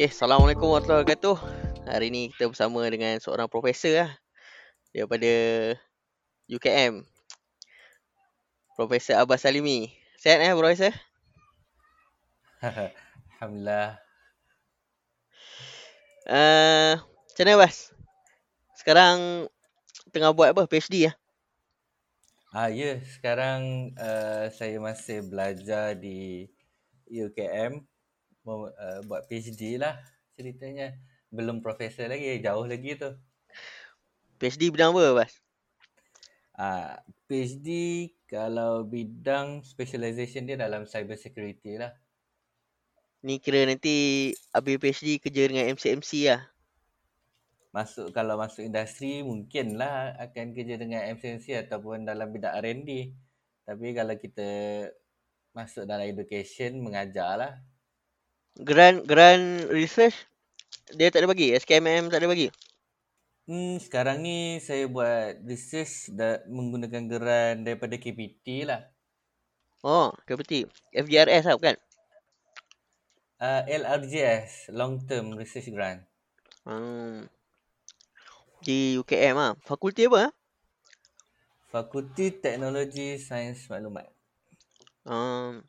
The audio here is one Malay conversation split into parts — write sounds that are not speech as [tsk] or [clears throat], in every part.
Okay, Assalamualaikum warahmatullahi wabarakatuh. Hari ni kita bersama dengan seorang profesor lah daripada UKM. Profesor Abbas Salimi. Sihat eh, Profesor? [laughs] Alhamdulillah. Uh, macam mana, Abbas? Sekarang tengah buat apa? PhD lah? Ah ya, sekarang uh, saya masih belajar di UKM mem- uh, buat PhD lah ceritanya. Belum profesor lagi, jauh lagi tu. PhD bidang apa, Abbas? Ah PhD kalau bidang specialization dia dalam cyber security lah. Ni kira nanti habis PhD kerja dengan MCMC lah. Masuk kalau masuk industri mungkinlah akan kerja dengan MCNC ataupun dalam bidang R&D. Tapi kalau kita masuk dalam education mengajar lah. Grant, grant research, dia tak ada bagi? SKMM tak ada bagi? Hmm, sekarang ni saya buat research da- menggunakan geran daripada KPT lah. Oh, KPT. FGRS lah bukan? Uh, LRJS, Long Term Research Grant. Hmm. Di UKM lah. Fakulti apa? ah? Fakulti Teknologi Sains Maklumat. Um,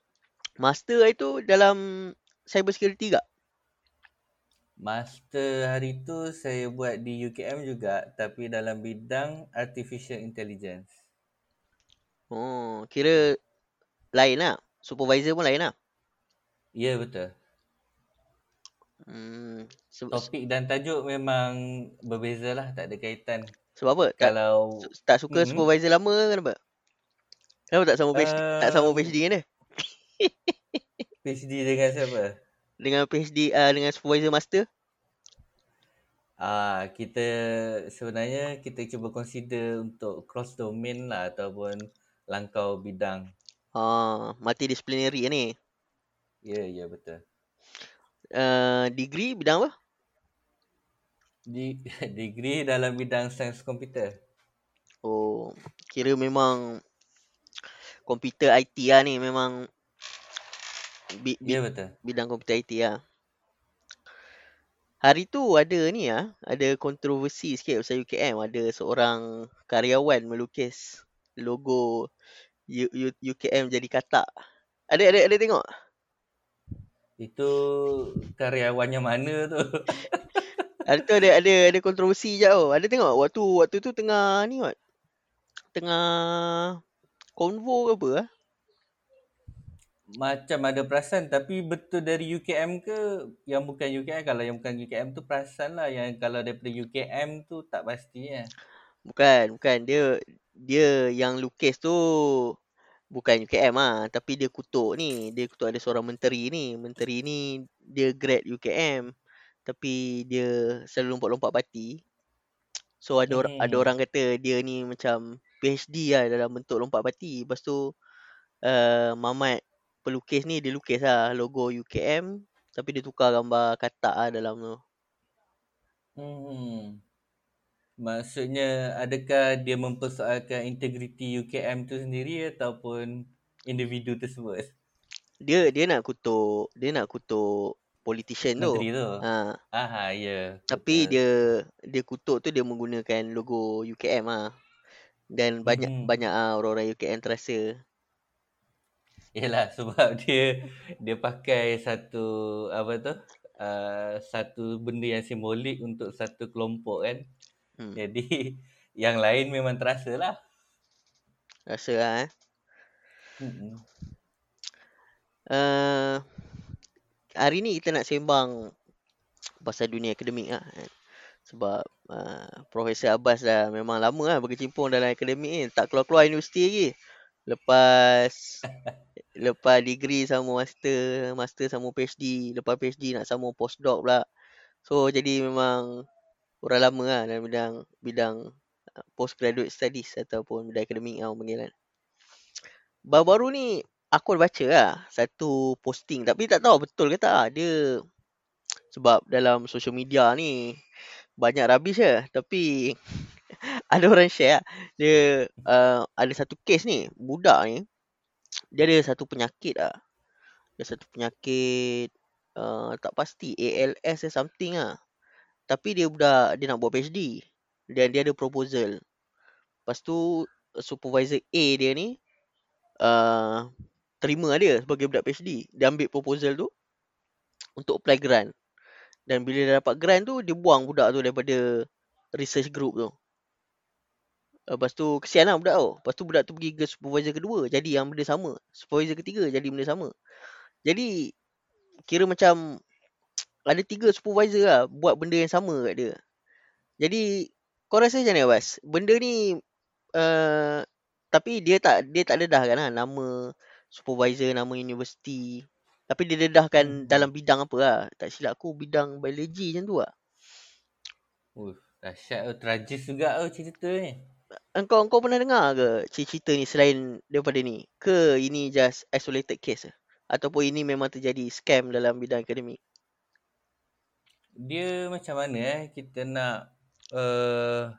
master itu dalam cyber security tak? Master hari tu saya buat di UKM juga tapi dalam bidang Artificial Intelligence. Oh, kira lain lah. Supervisor pun lain lah. Ya betul. Hmm, se- Topik dan tajuk memang berbeza lah, tak ada kaitan. sebab apa? Tak, Kalau tak suka Mhm. supervisor lama ke kenapa? Kenapa tak sama PhD, tak sama PhD dengan dia? PhD dengan siapa? Dengan PhD uh, dengan supervisor master? Ah, kita sebenarnya kita cuba consider untuk cross domain lah ataupun langkau bidang. Ah, multidisciplinary ni. Ya, ya betul. Uh, degree bidang apa? Di [laughs] degree dalam bidang sains komputer. Oh, kira memang komputer IT lah ni memang bi, bi, Ya betul. bidang komputer IT lah. Hari tu ada ni ah, ada kontroversi sikit pasal UKM. Ada seorang karyawan melukis logo U, U, UKM jadi katak. Ada ada ada tengok? Itu karyawannya mana tu? [laughs] Hari tu ada ada ada kontroversi je oh. Ada tengok waktu waktu tu tengah ni what? Tengah konvo ke apa ah? Macam ada perasan tapi betul dari UKM ke yang bukan UKM kalau yang bukan UKM tu perasan lah yang kalau daripada UKM tu tak pastinya. Bukan, bukan dia dia yang lukis tu bukan UKM ah, tapi dia kutuk ni. Dia kutuk ada seorang menteri ni. Menteri ni dia grad UKM tapi dia selalu lompat-lompat parti. So ada or- ada Hmm. orang kata dia ni macam PhD lah dalam bentuk lompat parti. Lepas tu uh, Mamat pelukis ni dia lukis lah logo UKM tapi dia tukar gambar katak lah dalam tu. Hmm. Maksudnya adakah dia mempersoalkan integriti UKM tu sendiri ataupun individu tersebut? Dia dia nak kutuk, dia nak kutuk politician tu. Menteri tu. Ha, Aha, ya. tapi Betul. dia dia kutuk tu dia menggunakan logo UKM ah. Dan banyak Mhm. banyak ah orang-orang UKM terasa. Yalah sebab [laughs] dia dia pakai satu apa tu? Uh, satu benda yang simbolik untuk satu kelompok kan. Hmm, Jadi yang lain memang terasa lah. rasa lah eh. Mm-mm. Uh, hari ni kita nak sembang pasal dunia akademik lah kan. Sebab uh, Profesor Abbas dah memang lama lah berkecimpung dalam akademik ni. Tak keluar-keluar universiti lagi. Lepas lepas degree sama master, master sama PhD, lepas PhD nak sama postdoc pula. So jadi memang orang lama lah dalam bidang bidang uh, postgraduate studies ataupun bidang akademik lah orang panggil kan. Baru-baru ni aku baca lah satu posting tapi tak tahu betul ke tak lah. Dia sebab dalam social media ni banyak rubbish je tapi ada orang share lah. Dia uh, ada satu kes ni, budak ni dia ada satu penyakit ah. Dia satu penyakit uh, tak pasti ALS or something ah. Tapi dia budak dia nak buat PhD dan dia ada proposal. Lepas tu supervisor A dia ni uh, terima dia sebagai budak PhD. Dia ambil proposal tu untuk apply grant. Dan bila dia dapat grant tu dia buang budak tu daripada research group tu. Lepas tu kesian lah budak tu. Lepas tu budak tu pergi ke supervisor kedua. Jadi yang benda sama. Supervisor ketiga jadi benda sama. Jadi kira macam [tsk] ada tiga supervisor lah buat benda yang sama kat dia. Jadi kau rasa macam mana Abbas? Benda ni uh, tapi dia tak dia tak dedahkan lah nama supervisor, nama universiti. Tapi dia dedahkan hmm. dalam bidang apa lah. Tak silap aku bidang biologi macam tu lah. Uh, dahsyat tu. Tragis juga tu cerita ni engkau engkau pernah dengar ke cerita ni selain daripada ni? Ke ini just isolated case ataupun ini memang terjadi scam dalam bidang akademik? Dia macam mana eh kita nak uh,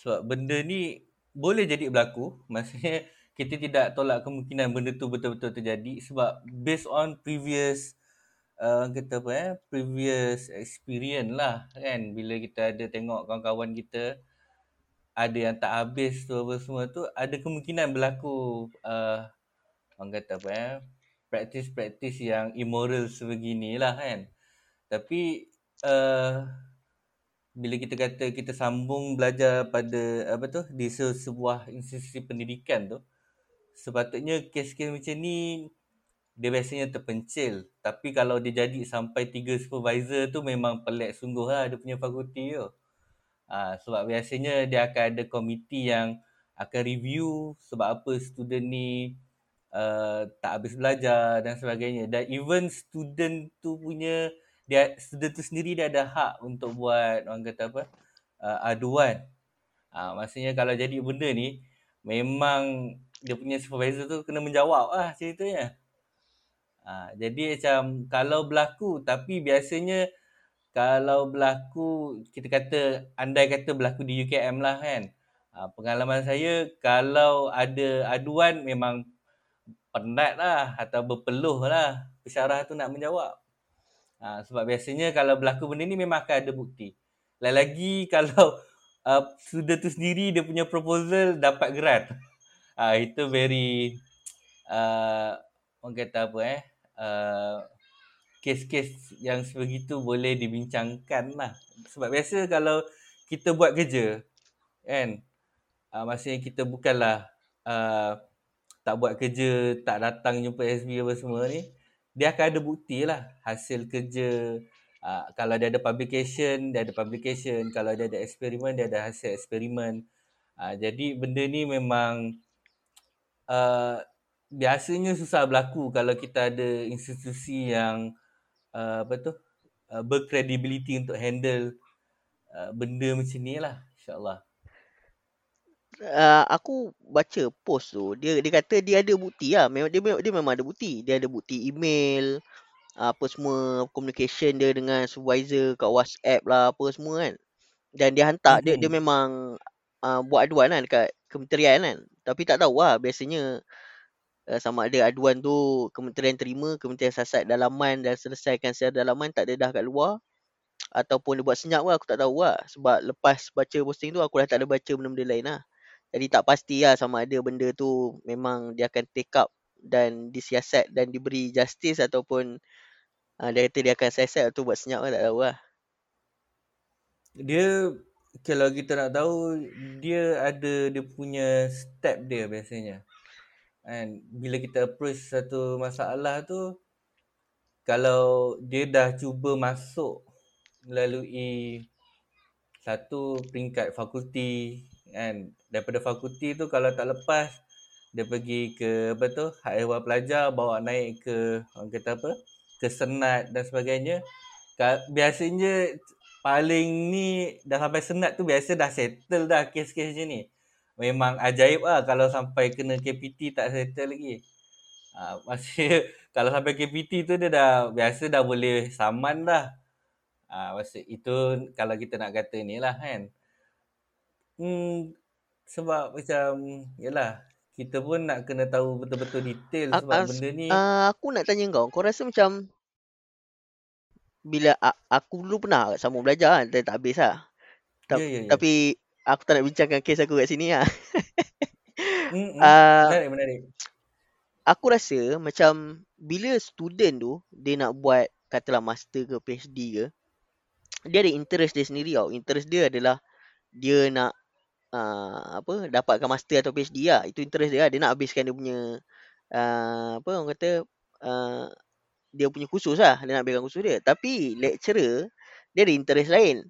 sebab benda ni boleh jadi berlaku. [laughs] Maksudnya kita tidak tolak kemungkinan benda tu betul-betul terjadi sebab based on previous uh, kata apa eh previous experience lah kan bila kita ada tengok kawan-kawan kita ada yang tak habis tu apa semua tu ada kemungkinan berlaku uh, orang kata apa ya praktis-praktis yang immoral sebeginilah kan. Tapi uh, bila kita kata kita sambung belajar pada apa tu di sebuah institusi pendidikan tu sepatutnya kes-kes macam ni dia biasanya terpencil. Tapi kalau dia jadi sampai tiga supervisor tu memang pelik sungguh lah dia punya fakulti tu Ha, sebab biasanya dia akan ada komiti yang akan review sebab apa student ni uh, tak habis belajar dan sebagainya. Dan even student tu punya, dia student tu sendiri dia ada hak untuk buat orang kata apa, uh, aduan. Ha, maksudnya kalau jadi benda ni, memang dia punya supervisor tu kena menjawab lah ceritanya. Ha, jadi macam kalau berlaku tapi biasanya kalau berlaku kita kata andai kata berlaku di UKM lah kan. Uh, pengalaman saya kalau ada aduan memang penat lah atau berpeluh lah. Pesyarah tu nak menjawab. Uh, sebab biasanya kalau berlaku benda ni memang akan ada bukti. Lagi-lagi [laughs] kalau uh, sudah tu sendiri dia punya proposal dapat grant. Uh, itu very uh, orang kata apa eh? Uh, kes-kes yang sebegitu boleh dibincangkan lah. Sebab biasa kalau kita buat kerja, kan, uh, maksudnya kita bukanlah uh, tak buat kerja, tak datang jumpa SB apa semua ni, dia akan ada bukti lah hasil kerja. Uh, kalau dia ada publication, dia ada publication. Kalau dia ada eksperimen, dia ada hasil eksperimen. Uh, jadi benda ni memang uh, biasanya susah berlaku kalau kita ada institusi yang uh, apa tu uh, berkredibiliti untuk handle uh, benda macam ni lah insyaallah. Uh, aku baca post tu dia dia kata dia ada bukti lah. Memang dia, dia memang ada bukti. Dia ada bukti email apa semua communication dia dengan supervisor kat WhatsApp lah apa semua kan. Dan dia hantar mm-hmm. dia dia memang uh, buat aduan lah dekat kementerian kan. Tapi tak tahu lah biasanya uh, sama ada aduan tu kementerian terima, kementerian sasat dalaman dan selesaikan secara dalaman tak ada dah kat luar. Ataupun dia buat senyap lah aku tak tahu lah. Sebab lepas baca posting tu aku dah tak ada baca benda-benda lain lah. Jadi tak pasti lah sama ada benda tu memang dia akan take up dan disiasat dan diberi justice ataupun uh, dia kata dia akan siasat tu buat senyap lah tak tahu lah. Dia kalau kita nak tahu dia ada dia punya step dia biasanya kan bila kita approach satu masalah tu kalau dia dah cuba masuk melalui satu peringkat fakulti kan daripada fakulti tu kalau tak lepas dia pergi ke apa tu hak ehwal pelajar bawa naik ke orang kata apa ke senat dan sebagainya. Biasanya paling ni dah sampai senat tu biasa dah settle dah kes-kes macam ni memang ajaib lah kalau sampai kena KPT tak settle lagi. [laughs] Ha, masih kalau sampai KPT tu dia dah biasa dah boleh saman dah. Ha, maksud itu kalau kita nak kata ni lah kan. Hmm, sebab macam yalah kita pun nak kena tahu betul-betul detail sebab As, benda ni. Uh, aku nak tanya kau, kau rasa macam bila aku dulu pernah sambung belajar kan, tapi tak habis lah. Ta- Ya, ya, ya. Tapi aku tak nak bincangkan kes aku kat sini lah. Hmm, hmm. Ah, Menarik, menarik. aku rasa macam bila student tu dia nak buat katalah master ke PhD ke dia ada interest dia sendiri tau. Interest dia adalah dia nak uh, apa dapatkan master atau PhD lah. Itu interest dia lah. Dia nak habiskan dia punya uh, apa orang kata uh, dia punya kursus lah. Dia nak habiskan kursus dia. Tapi lecturer dia ada interest lain.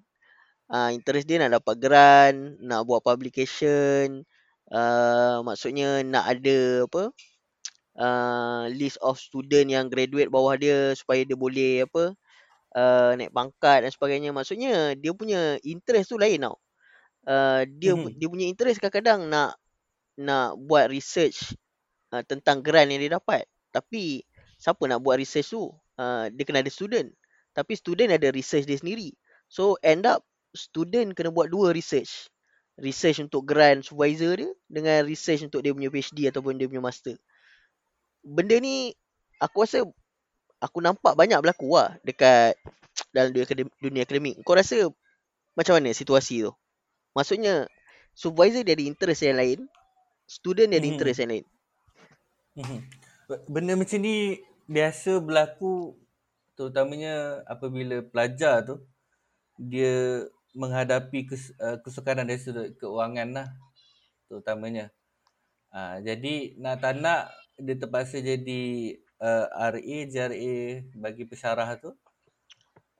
Uh, interest dia nak dapat grant, nak buat publication, uh, maksudnya nak ada apa uh, list of student yang graduate bawah dia supaya dia boleh apa uh, naik pangkat dan sebagainya. Maksudnya dia punya interest tu lain tau. Uh, dia Mhm. dia punya interest kadang-kadang nak nak buat research uh, tentang grant yang dia dapat. Tapi siapa nak buat research tu? Uh, dia kena ada student. Tapi student ada research dia sendiri. So end up student kena buat dua research. Research untuk grant supervisor dia dengan research untuk dia punya PhD ataupun dia punya master. Benda ni aku rasa aku nampak banyak berlaku lah dekat [tsk] dalam dunia akademik, dunia akademik. Kau rasa macam mana situasi tu? Maksudnya supervisor dia ada interest yang lain, student dia ada Mhm. interest yang lain. Mhm. Benda macam ni biasa berlaku terutamanya apabila pelajar tu dia menghadapi kes, uh, kesukaran dari sudut keuangan lah terutamanya. Uh, jadi nak tak nak dia terpaksa jadi uh, RA, JRA bagi pesyarah tu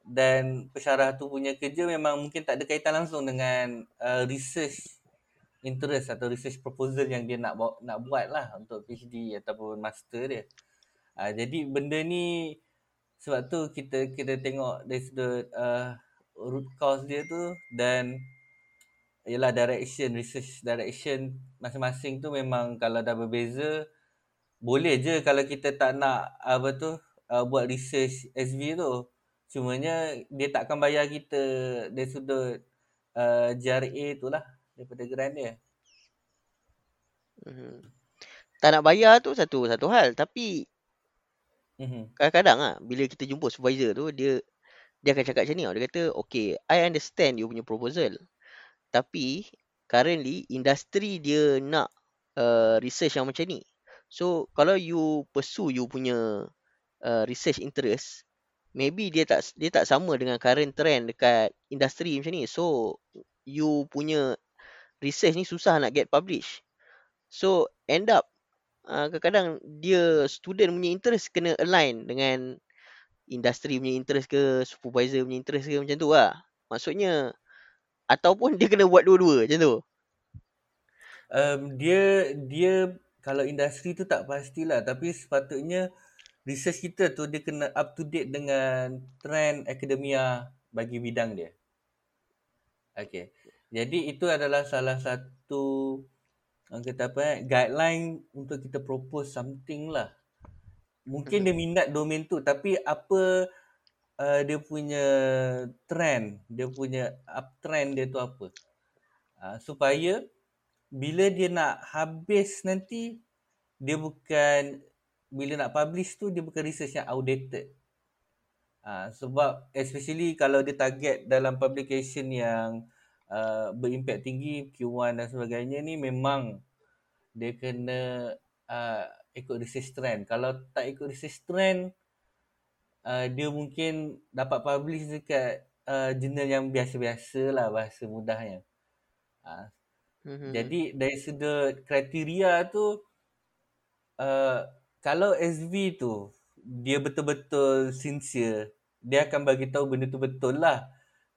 dan pesyarah tu punya kerja memang mungkin tak ada kaitan langsung dengan uh, research interest atau research proposal yang dia nak bawa, nak buat lah untuk PhD ataupun master dia. Uh, jadi benda ni sebab tu kita kita tengok dari sudut uh, root cause dia tu dan ialah direction research direction masing-masing tu memang kalau dah berbeza boleh je kalau kita tak nak apa tu uh, buat research SV tu cumanya dia takkan bayar kita dari sudut uh, JRA tu lah daripada grant dia Mhm. Tak nak bayar tu satu satu hal tapi Mhm. kadang-kadang ah bila kita jumpa supervisor tu dia dia akan cakap macam ni. Dia kata, "Okay, I understand you punya proposal. Tapi currently industri dia nak uh, research yang macam ni. So kalau you pursue you punya uh, research interest, maybe dia tak dia tak sama dengan current trend dekat industri macam ni. So you punya research ni susah nak get publish. So end up uh, kadang-kadang dia student punya interest kena align dengan industri punya interest ke supervisor punya interest ke macam tu lah. Maksudnya ataupun dia kena buat dua-dua macam tu. Um, dia dia kalau industri tu tak pastilah tapi sepatutnya research kita tu dia kena up to date dengan trend akademia bagi bidang dia. Okay. Jadi itu adalah salah satu kata apa eh, guideline untuk kita propose something lah. Mungkin dia minat domain tu tapi apa uh, dia punya trend, dia punya uptrend dia tu apa. Uh, supaya bila dia nak habis nanti dia bukan bila nak publish tu dia bukan research yang outdated. Uh, sebab especially kalau dia target dalam publication yang uh, berimpact tinggi Q1 dan sebagainya ni memang dia kena uh, ikut research trend. Kalau tak ikut research trend uh, dia mungkin dapat publish dekat uh, jurnal yang biasa-biasa lah bahasa mudahnya. Uh, Mhm. jadi dari sudut kriteria tu uh, kalau SV tu dia betul-betul sincere, dia akan bagi tahu benda tu betul lah.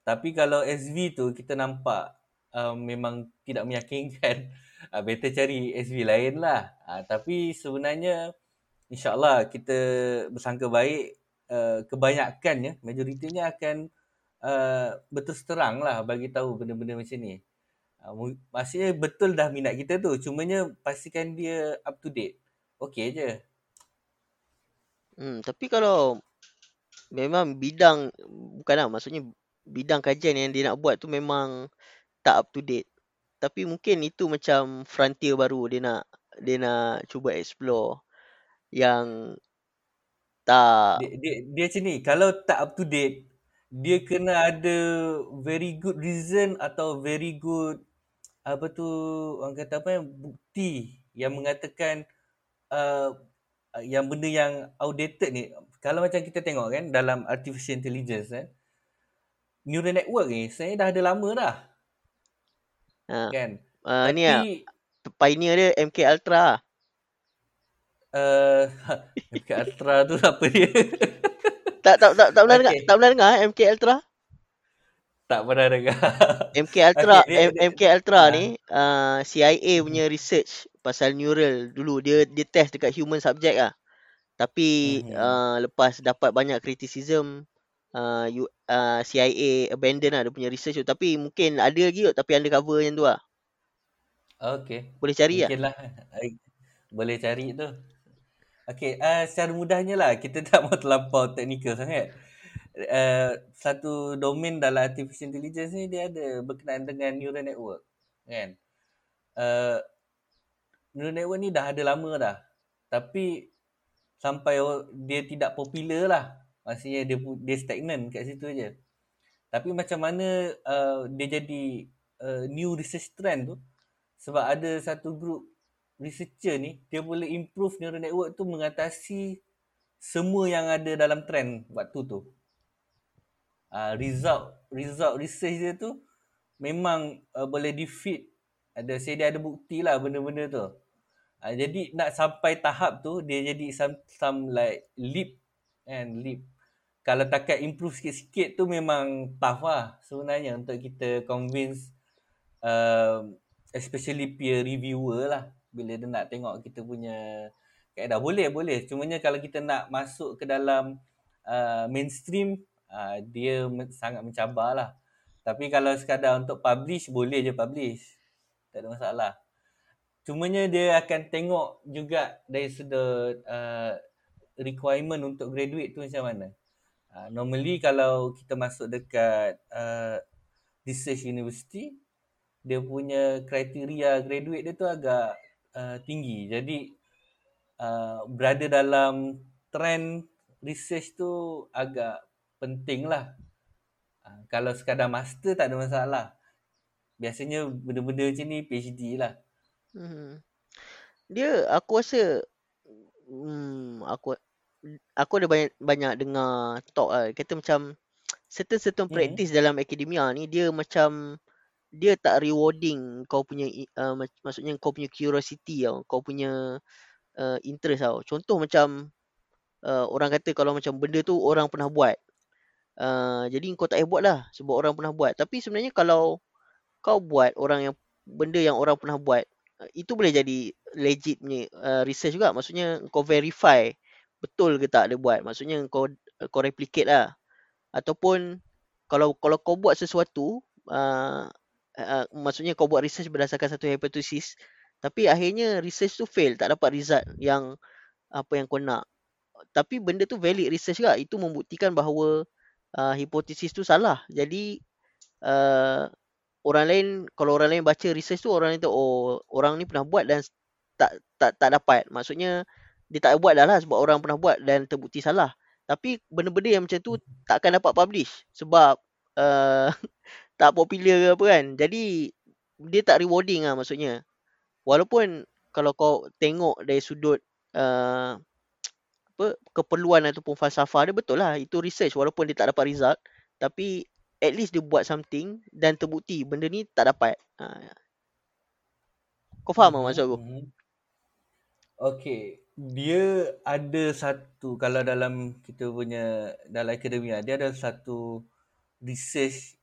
Tapi kalau SV tu kita nampak uh, memang tidak meyakinkan, [laughs] uh, better cari SV lain lah. Uh, tapi sebenarnya insyaAllah kita bersangka baik uh, kebanyakannya, majoritinya akan uh, berterus terang lah bagi tahu benda-benda macam ni. Uh, maksudnya betul dah minat kita tu. Cumanya pastikan dia up to date. Okey je. Hmm, tapi kalau memang bidang bukanlah maksudnya bidang kajian yang dia nak buat tu memang tak up to date. Tapi mungkin itu macam frontier baru dia nak dia nak cuba explore yang Tak. Dia, dia, dia macam ni, kalau tak up to date, dia kena ada very good reason atau very good apa tu orang kata apa yang bukti yang mengatakan uh, yang benda yang outdated ni kalau macam kita tengok kan dalam artificial intelligence kan neural network ni saya dah ada lama dah Ha. kan Uh, tapi ni lah, pioneer dia MK Ultra. [laughs] uh, MK Ultra tu apa dia [laughs] Tak tak tak tak pernah dengar, Okay. tak pernah dengar eh, MK Ultra? tak pernah dengar [laughs] MK Ultra Okay, dia- M- dia- MK Ultra Ah. ni uh, CIA punya research pasal neural dulu dia dia test dekat human subject ah. Tapi Mhm. uh, lepas dapat banyak criticism uh, you, uh, CIA abandon lah dia punya research tu tapi mungkin ada lagi kot tapi undercover yang tu lah. Okay. Boleh cari. Mungkin lah. [laughs] Boleh cari tu. Okay, uh, secara mudahnya lah. Kita tak mau terlampau teknikal sangat. Uh, satu domain dalam artificial intelligence ni dia ada berkenaan dengan neural network. Kan? Uh, neural network ni dah ada lama dah. Tapi sampai dia tidak popular lah. Maksudnya dia dia stagnan kat situ je. Tapi macam mana uh, dia jadi uh, new research trend tu sebab ada satu group researcher ni dia boleh improve neural network tu mengatasi semua yang ada dalam trend waktu tu. Uh, result result research dia tu memang uh, boleh defeat ada saya dia ada bukti lah benda-benda tu. Uh, jadi nak sampai tahap tu dia jadi some some like leap kan leap. Kalau takat improve sikit-sikit tu memang tough lah sebenarnya untuk kita convince um, especially peer reviewer lah. Bila dia nak tengok kita punya kaedah. Boleh boleh. Cumanya kalau kita nak masuk ke dalam uh, mainstream uh, dia sangat mencabar lah. Tapi kalau sekadar untuk publish boleh je publish. Tak ada masalah. Cumanya dia akan tengok juga dari sudut uh, requirement untuk graduate tu macam mana uh, normally kalau kita masuk dekat uh, research university dia punya kriteria graduate dia tu agak uh, tinggi. Jadi uh, berada dalam trend research tu agak penting lah. Uh, kalau sekadar master tak ada masalah. Biasanya benda-benda macam ni PhD lah. Hmm. Dia aku rasa hmm, aku aku ada banyak banyak dengar talk lah. Kata macam certain certain Mhm. practice dalam akademia ni dia macam dia tak rewarding kau punya uh, mak- maksudnya kau punya curiosity tau. Kau punya uh, interest tau. Contoh macam uh, orang kata kalau macam benda tu orang pernah buat. Uh, jadi kau tak payah buat lah sebab orang pernah buat. Tapi sebenarnya kalau kau buat orang yang benda yang orang pernah buat uh, itu boleh jadi legit punya uh, research juga. Maksudnya kau verify betul ke tak dia buat. Maksudnya kau kau replicate lah. Ataupun kalau kalau kau buat sesuatu uh, uh, maksudnya kau buat research berdasarkan satu hipotesis tapi akhirnya research tu fail tak dapat result yang apa yang kau nak. Tapi benda tu valid research juga. Itu membuktikan bahawa uh, hipotesis tu salah. Jadi uh, orang lain kalau orang lain baca research tu orang lain tahu oh orang ni pernah buat dan tak tak tak dapat. Maksudnya dia tak buat dah lah sebab orang pernah buat dan terbukti salah. Tapi benda-benda yang macam tu tak akan dapat publish sebab uh, [laughs] tak popular ke apa kan. Jadi dia tak rewarding lah maksudnya. Walaupun kalau kau tengok dari sudut uh, [tsk] apa keperluan ataupun falsafah dia betul lah. Itu research walaupun dia tak dapat result tapi at least dia buat something dan terbukti benda ni tak dapat. Ha. kau faham tak maksud aku? Mhm. Okay, dia ada satu kalau dalam kita punya dalam akademia dia ada satu research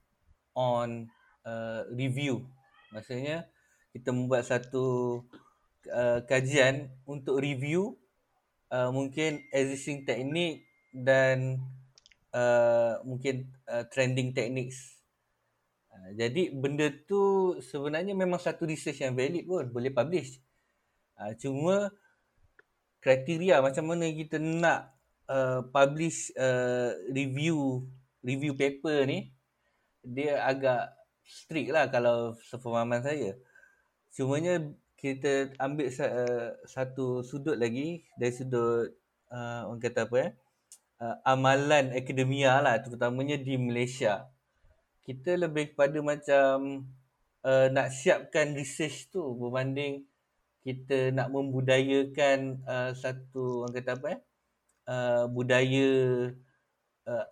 on uh, review. Maksudnya kita membuat satu uh, kajian untuk review uh, mungkin existing teknik dan uh, mungkin uh, trending techniques. Uh, jadi benda tu sebenarnya memang satu research yang valid pun boleh publish. Uh, cuma kriteria macam mana kita nak uh, publish uh, review review paper ni dia agak strict lah kalau sepemahaman saya. Cumanya kita ambil uh, satu sudut lagi dari sudut uh, orang kata apa eh uh, amalan akademia lah terutamanya di Malaysia. Kita lebih kepada macam uh, nak siapkan research tu berbanding kita nak membudayakan uh, satu orang kata apa eh uh, budaya uh,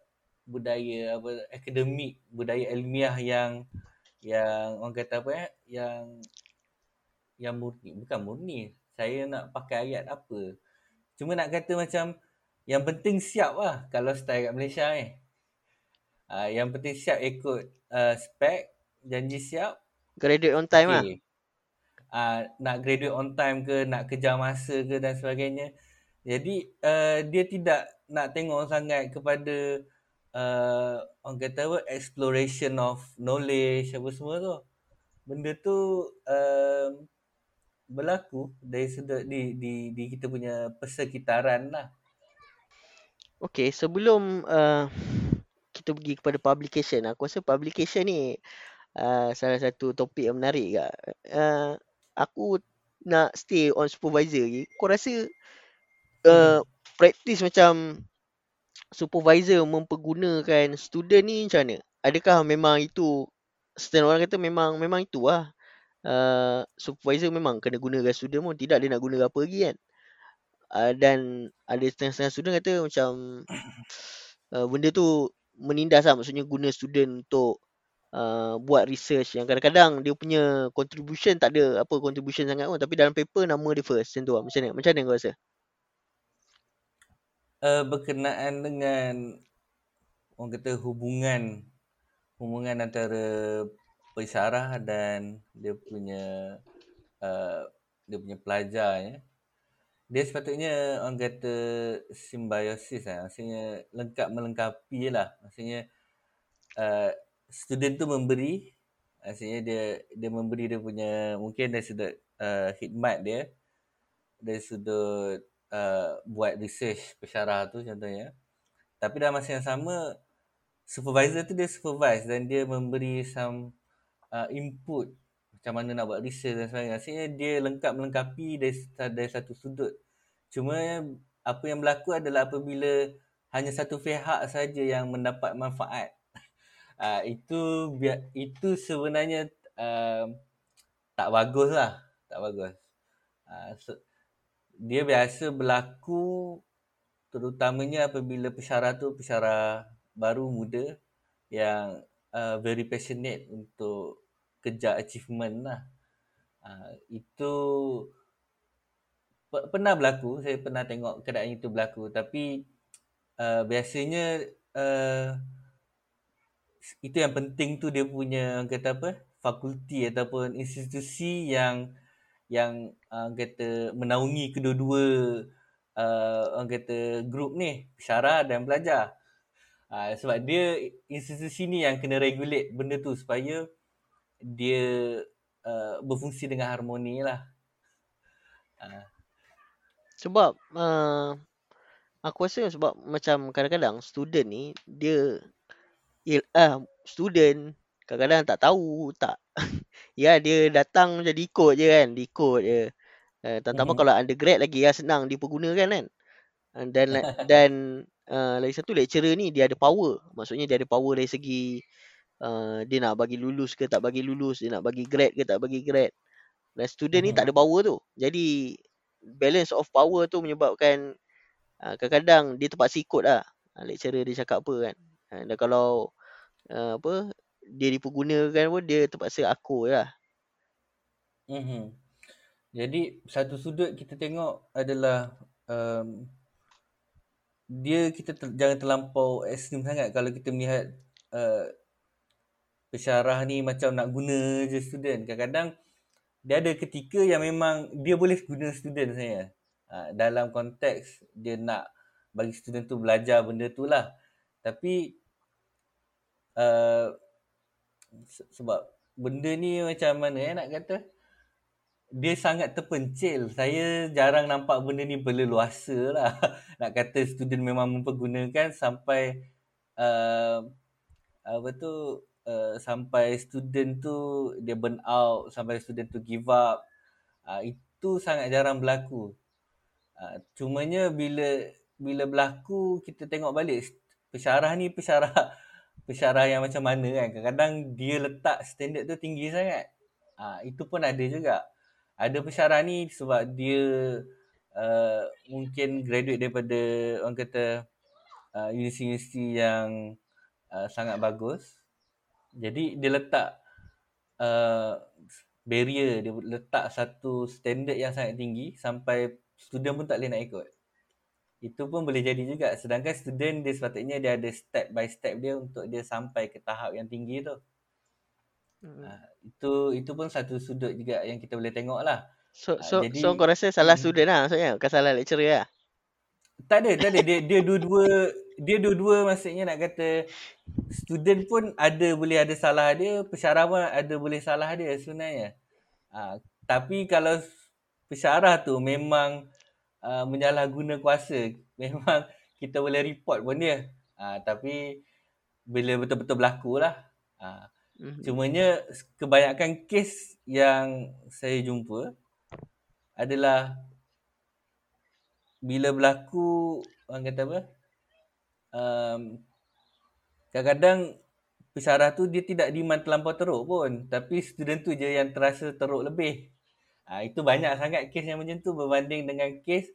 budaya apa akademik budaya ilmiah yang yang orang kata apa eh yang yang murni. Bukan murni. Saya nak pakai ayat apa. Cuma nak kata macam yang penting siap lah kalau style kat Malaysia ni uh, yang penting siap ikut uh, spek janji siap. Graduate on time okay. lah uh, nak graduate on time ke nak kejar masa ke dan sebagainya. Jadi uh, dia tidak nak tengok sangat kepada uh, orang kata apa exploration of knowledge apa semua tu. Benda tu uh, berlaku dari sudut di di di kita punya persekitaran lah. Okay, sebelum uh, kita pergi kepada publication, aku rasa publication ni uh, salah satu topik yang menarik. Uh, aku nak stay on supervisor lagi. Kau rasa uh, hmm. practice macam supervisor mempergunakan student ni macam mana? Adakah memang itu setengah orang kata memang memang itu lah. Uh, supervisor memang kena gunakan student pun tidak dia nak guna apa lagi kan. Uh, dan ada setengah-setengah student kata macam [coughs] uh, benda tu menindas lah maksudnya guna student untuk uh, buat research yang kadang-kadang dia punya contribution tak ada apa contribution sangat pun tapi dalam paper nama dia first macam tu lah. Macam mana? Macam mana kau rasa? Uh, berkenaan dengan orang kata hubungan hubungan antara pensyarah dan dia punya uh, dia punya pelajar ya. Dia sepatutnya orang kata simbiosis lah. Maksudnya lengkap melengkapi lah. Maksudnya uh, student tu memberi maksudnya dia dia memberi dia punya mungkin dari sudut uh, khidmat dia dari sudut uh, buat research pesyarah tu contohnya. Tapi dalam masa yang sama supervisor tu dia supervise dan dia memberi some uh, input macam mana nak buat research dan sebagainya. Maksudnya dia lengkap melengkapi dari, dari satu sudut. Cuma apa yang berlaku adalah apabila hanya satu pihak saja yang mendapat manfaat uh, itu itu sebenarnya uh, tak bagus lah tak bagus. Uh, so, dia biasa berlaku terutamanya apabila pesyarah tu pesyarah baru muda yang uh, very passionate untuk kejar achievement lah. Uh, itu pernah berlaku saya pernah tengok keadaan itu berlaku. Tapi uh, biasanya uh, itu yang penting tu dia punya kata apa fakulti ataupun institusi yang yang uh, kata menaungi kedua-dua uh, orang kata grup ni syara dan pelajar uh, sebab dia institusi ni yang kena regulate benda tu supaya dia uh, berfungsi dengan harmoni lah uh. sebab uh, aku rasa sebab macam kadang-kadang student ni dia il, ah, student kadang-kadang tak tahu tak. [laughs] Ya dia datang jadi ikut je kan ikut je. Uh, tambah mm-hmm. kalau undergrad lagi ya senang dipergunakan kan. Uh, dan [laughs] dan uh, lagi satu lecturer ni dia ada power. Maksudnya dia ada power dari segi uh, dia nak bagi lulus ke tak bagi lulus dia nak bagi grad ke tak bagi grad. Dan student mm-hmm. ni tak ada power tu. Jadi balance of power tu menyebabkan uh, kadang-kadang dia terpaksa ikut lah uh, lecturer dia cakap apa kan Ha, dan kalau uh, apa dia dipergunakan pun dia terpaksa akur lah. Mm-hmm. Jadi satu sudut kita tengok adalah um, dia kita ter, jangan terlampau ekstrim sangat kalau kita melihat uh, pesyarah ni macam nak guna je student. Kadang-kadang dia ada ketika yang memang dia boleh guna student saya. Uh, dalam konteks dia nak bagi student tu belajar benda tu lah. Tapi uh, sebab benda ni macam mana eh nak kata? Dia sangat terpencil. Saya jarang nampak benda ni berleluasa lah. [laughs] Nak kata student memang mempergunakan sampai uh, apa tu uh, sampai student tu dia burn out sampai student tu give up. Uh, itu sangat jarang berlaku. Uh, cumanya bila bila berlaku kita tengok balik. Pesyarah ni pesyarah [laughs] pesyarah yang macam mana kan. Kadang-kadang dia letak standard tu tinggi sangat. Ha, itu pun ada juga. Ada pesyarah ni sebab dia uh, mungkin graduate daripada orang kata uh, universiti yang uh, sangat bagus. Jadi dia letak uh, barrier, dia letak satu standard yang sangat tinggi sampai student pun tak boleh nak ikut. Itu pun boleh jadi juga. Sedangkan student dia sepatutnya dia ada step by step dia untuk dia sampai ke tahap yang tinggi tu. Hmm. Uh, itu itu pun satu sudut juga yang kita boleh tengok lah. So, so, uh, jadi, so kau rasa salah hmm. student lah maksudnya? Bukan salah lecturer lah? Tak ada, tak ada. Dia, dia dua-dua dia dua-dua maksudnya nak kata student pun ada boleh ada salah dia, pesyarah pun ada boleh salah dia sebenarnya. Uh, tapi kalau pesyarah tu memang uh, menyalahguna kuasa. [laughs] Memang kita boleh report pun dia. Uh, tapi bila betul-betul berlaku lah. Uh, mm-hmm. Cumanya kebanyakan kes yang saya jumpa adalah bila berlaku orang kata apa um, kadang-kadang pesarah tu dia tidak demand terlampau teruk pun tapi student tu je yang terasa teruk lebih Ha, itu banyak sangat kes yang macam tu berbanding dengan kes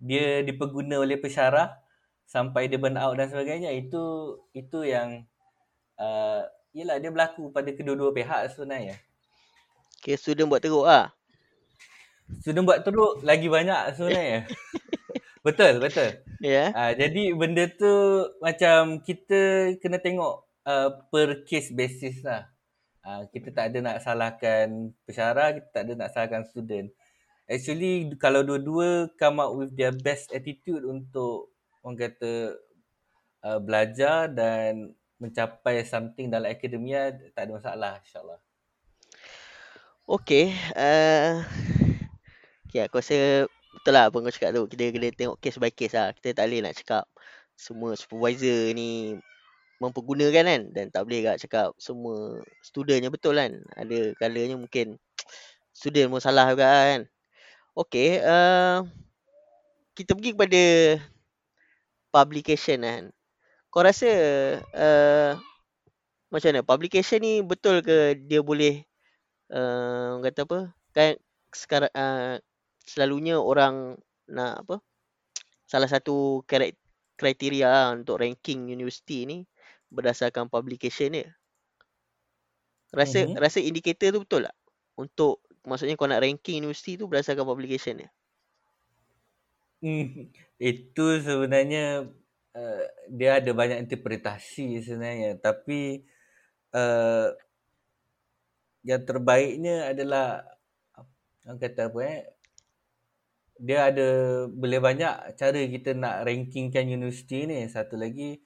dia diperguna oleh pesyarah sampai dia burn out dan sebagainya. Itu itu yang uh, yelah dia berlaku pada kedua-dua pihak sebenarnya. Kes student buat teruk lah. Student buat teruk lagi banyak sebenarnya. [laughs] betul, betul. Yeah. Uh, jadi benda tu macam kita kena tengok uh, per case basis lah. Uh, kita tak ada nak salahkan pesyarah, kita tak ada nak salahkan student. Actually kalau dua-dua come up with their best attitude untuk orang kata uh, belajar dan mencapai something dalam akademia tak ada masalah insyaAllah. Okay. Uh, okay aku rasa betul lah apa kau cakap tu. Kita kena tengok case by case lah. Kita tak boleh nak cakap semua supervisor ni mempergunakan kan. Dan tak boleh kat cakap semua studentnya betul kan. Ada kalanya mungkin student pun salah juga kan. Okey uh, kita pergi kepada publication kan. Kau rasa uh, macam mana? Publication ni betul ke dia boleh uh, kata apa? Kan sekarang uh, selalunya orang nak apa? Salah satu kriteria lah untuk ranking universiti ni berdasarkan publication dia. Rasa mm-hmm. rasa indikator tu betul tak? Untuk maksudnya kau nak ranking universiti tu berdasarkan publication dia. Hmm, itu sebenarnya uh, dia ada banyak interpretasi sebenarnya tapi uh, yang terbaiknya adalah orang kata apa eh dia ada boleh banyak cara kita nak rankingkan universiti ni satu lagi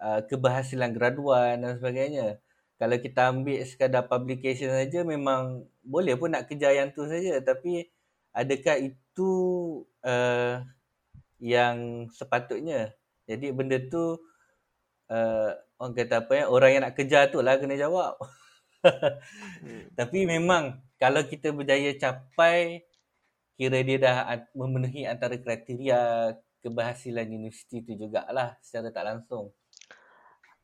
uh, keberhasilan graduan dan sebagainya. Kalau kita ambil sekadar publication saja memang boleh pun nak kejar yang tu saja tapi adakah itu uh, yang sepatutnya? Jadi benda tu uh, orang kata apa ya orang yang nak kejar tu lah kena jawab. hmm. [laughs] Tapi memang kalau kita berjaya capai kira dia dah memenuhi antara kriteria keberhasilan universiti tu jugalah secara tak langsung.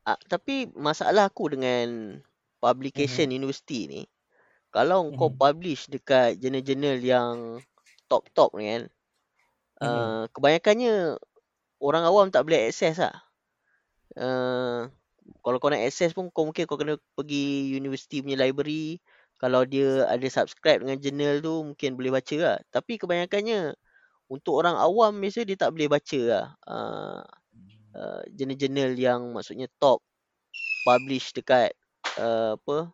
Uh, tapi masalah aku dengan publication mm-hmm. universiti ni kalau mm-hmm. kau publish dekat jurnal-jurnal yang top-top ni kan uh, kebanyakannya orang awam tak boleh akses lah. Uh, kalau kau nak akses pun kau mungkin kau kena pergi universiti punya library kalau dia ada subscribe dengan jurnal tu mungkin boleh baca lah. Tapi kebanyakannya untuk orang awam biasa dia tak boleh baca lah. Uh, uh, jurnal-jurnal yang maksudnya top publish dekat uh, apa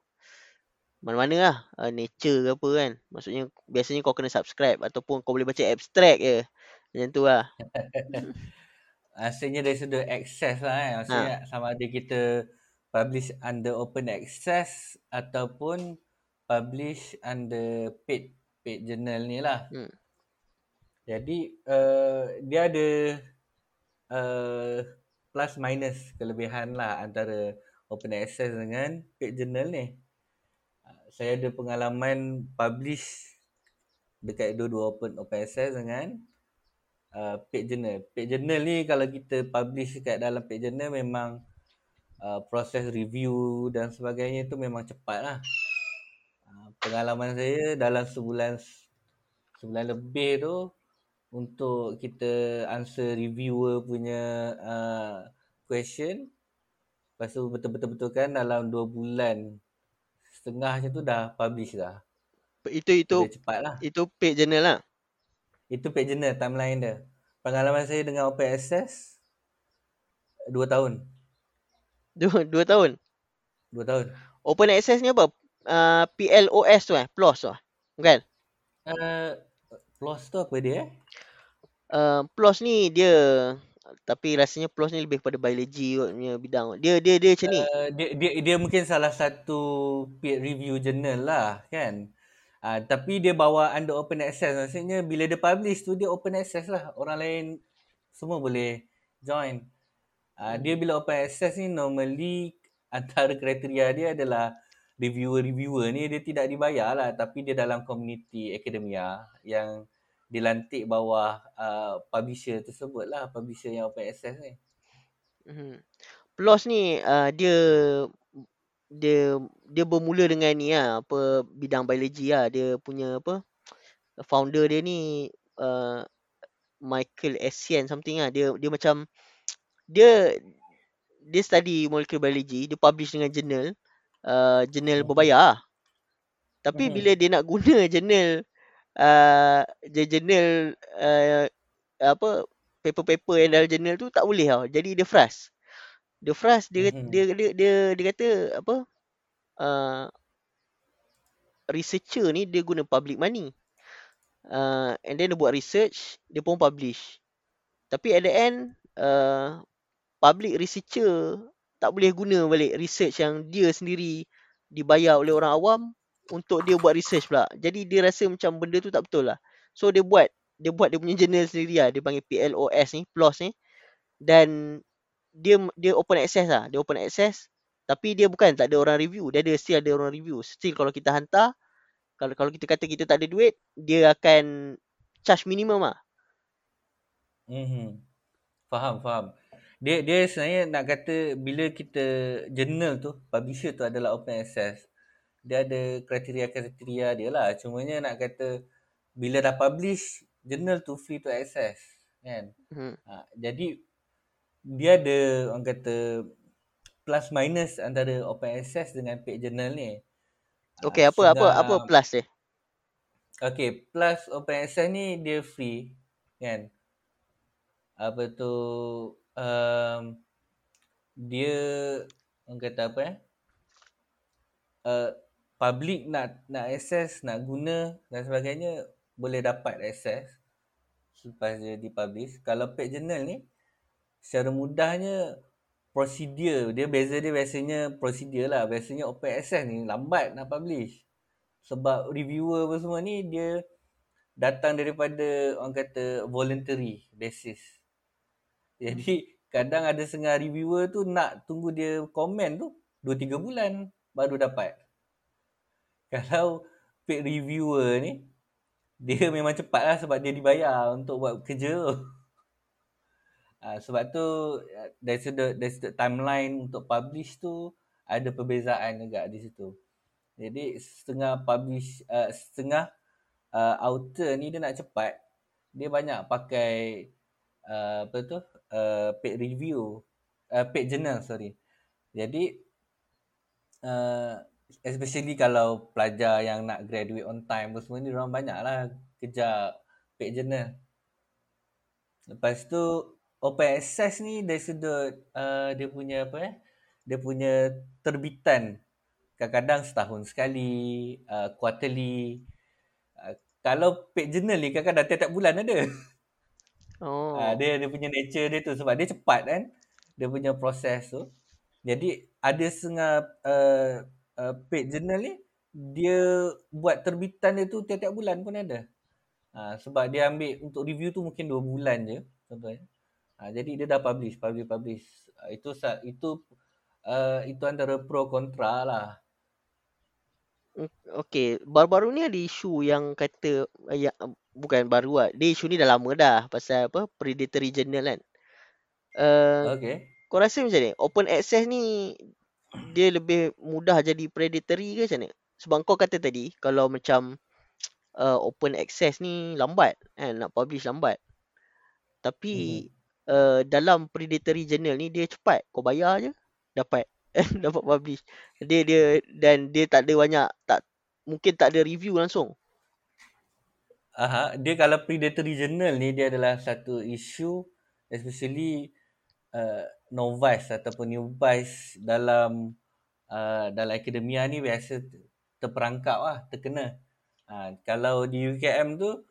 mana-mana lah. Uh, nature ke apa kan. Maksudnya biasanya kau kena subscribe ataupun kau boleh baca abstract je. Macam tu lah. [laughs] Maksudnya dari sudut access lah kan. Maksudnya ha. sama ada kita publish under open access Ataupun publish under paid paid journal ni lah. Hmm. Jadi uh, dia ada uh, plus minus kelebihan lah antara open access dengan paid journal ni. Ah, saya ada pengalaman publish dekat dua-dua open open access dengan uh, page journal. Page journal ni kalau kita publish kat dalam page journal memang uh, proses review dan sebagainya tu memang cepat lah. Uh, pengalaman saya dalam sebulan sebulan lebih tu untuk kita answer reviewer punya uh, question lepas tu betul-betul kan dalam 2 bulan setengah macam tu dah publish dah. Itu itu cepat lah. Itu page journal lah. Itu page journal timeline dia. Pengalaman saya dengan open access 2 tahun. 2 2 tahun. 2 tahun. Open access ni apa? Uh, PLOS tu eh, PLOS tu. Eh? Bukan? Uh, PLOS tu apa dia eh? Uh, PLOS ni dia tapi rasanya PLOS ni lebih kepada biology punya bidang. Dia dia dia macam ni. Uh, dia, dia dia mungkin salah satu peer review journal lah kan. Uh, tapi dia bawa under open access. Maksudnya bila dia publish tu dia open access lah. Orang lain semua boleh join. Uh, dia bila open access ni normally [laughs] antara kriteria dia adalah reviewer-reviewer ni dia tidak dibayar lah. Tapi dia dalam community akademia yang dilantik bawah uh, publisher tersebut lah publisher yang open access ni. Hmm. Plus ni uh, dia dia dia bermula dengan ni lah, apa bidang biologi lah dia punya apa founder dia ni uh, Michael Essien something lah dia dia macam dia dia study molecular biology dia publish dengan journal uh, journal hmm. berbayar lah. Tapi hmm. bila dia nak guna journal uh, journal uh, apa paper-paper yang dalam journal tu tak boleh tau. Jadi dia frust. Dia frust dia, mm-hmm. dia, dia dia dia kata apa uh, researcher ni dia guna public money. Uh, and then dia buat research, dia pun publish. Tapi at the end uh, public researcher tak boleh guna balik research yang dia sendiri dibayar oleh orang awam untuk dia buat research pula. Jadi dia rasa macam benda tu tak betul lah. So dia buat dia buat dia punya journal sendiri lah. Dia panggil PLOS ni, PLOS ni. Dan dia dia open access lah. Dia open access. Tapi dia bukan tak ada orang review. Dia ada still ada orang review. Still kalau kita hantar, kalau kalau kita kata kita tak ada duit, dia akan charge minimum lah. Mm-hmm. Faham, faham. Dia dia sebenarnya nak kata bila kita journal tu, publisher tu adalah open access dia ada kriteria-kriteria dia lah. Cumanya nak kata bila dah publish journal tu free to access kan. Hmm. Ha, jadi dia ada orang kata plus minus antara open access dengan paid journal ni. Okay ha, apa apa apa plus dia? Okay plus open access ni dia free kan. Apa tu um, dia orang kata apa eh? Uh, public nak nak access, nak guna dan sebagainya boleh dapat access selepas dia dipublish. Kalau page journal ni secara mudahnya prosedur dia beza dia biasanya prosedur lah. Biasanya open access ni lambat nak publish. Sebab reviewer apa semua ni dia datang daripada orang kata voluntary basis. [laughs] Jadi kadang ada setengah reviewer tu nak tunggu dia komen tu 2-3 bulan baru dapat kalau paid reviewer ni dia memang cepat lah sebab dia dibayar untuk buat kerja tu. [laughs] Uh, sebab tu dari sudut, dari sudut timeline untuk publish tu ada perbezaan juga di situ. Jadi setengah publish uh, setengah uh, author ni dia nak cepat dia banyak pakai uh, apa tu uh, paid review uh, paid journal sorry. Jadi uh, especially kalau pelajar yang nak graduate on time pun semua ni orang banyaklah kejar paid journal. Lepas tu open access ni dari sudut uh, dia punya apa eh? Dia punya terbitan kadang-kadang setahun sekali, uh, quarterly. Uh, kalau paid journal ni kadang-kadang tiap-tiap bulan ada. [laughs] Oh. Uh, dia dia punya nature dia tu sebab dia cepat kan. Dia punya proses tu. Jadi ada setengah uh, uh, paid journal ni dia buat terbitan dia tu tiap-tiap bulan pun ada. Ha, sebab dia ambil untuk review tu mungkin 2 bulan je contohnya. Ha, jadi dia dah publish, publish, publish. Ha, itu itu uh, itu antara pro kontra lah. Okay, baru-baru ni ada isu yang kata yang bukan baru lah. Dia isu ni dah lama dah pasal apa predatory journal kan. Uh, Okay. kau rasa macam ni? Open access ni dia lebih mudah jadi predatory ke macam ni? Sebab kau kata tadi kalau macam uh, open access ni lambat kan nak publish lambat. Tapi uh, dalam predatory journal ni dia cepat. Kau bayar je dapat [laughs] dapat publish. Dia dia dan dia tak ada banyak tak mungkin tak ada review langsung. Aha, dia kalau predatory journal ni dia adalah satu isu especially uh, novice ataupun newbies dalam uh, dalam akademia ni biasa terperangkap lah, terkena. Uh, kalau di UKM tu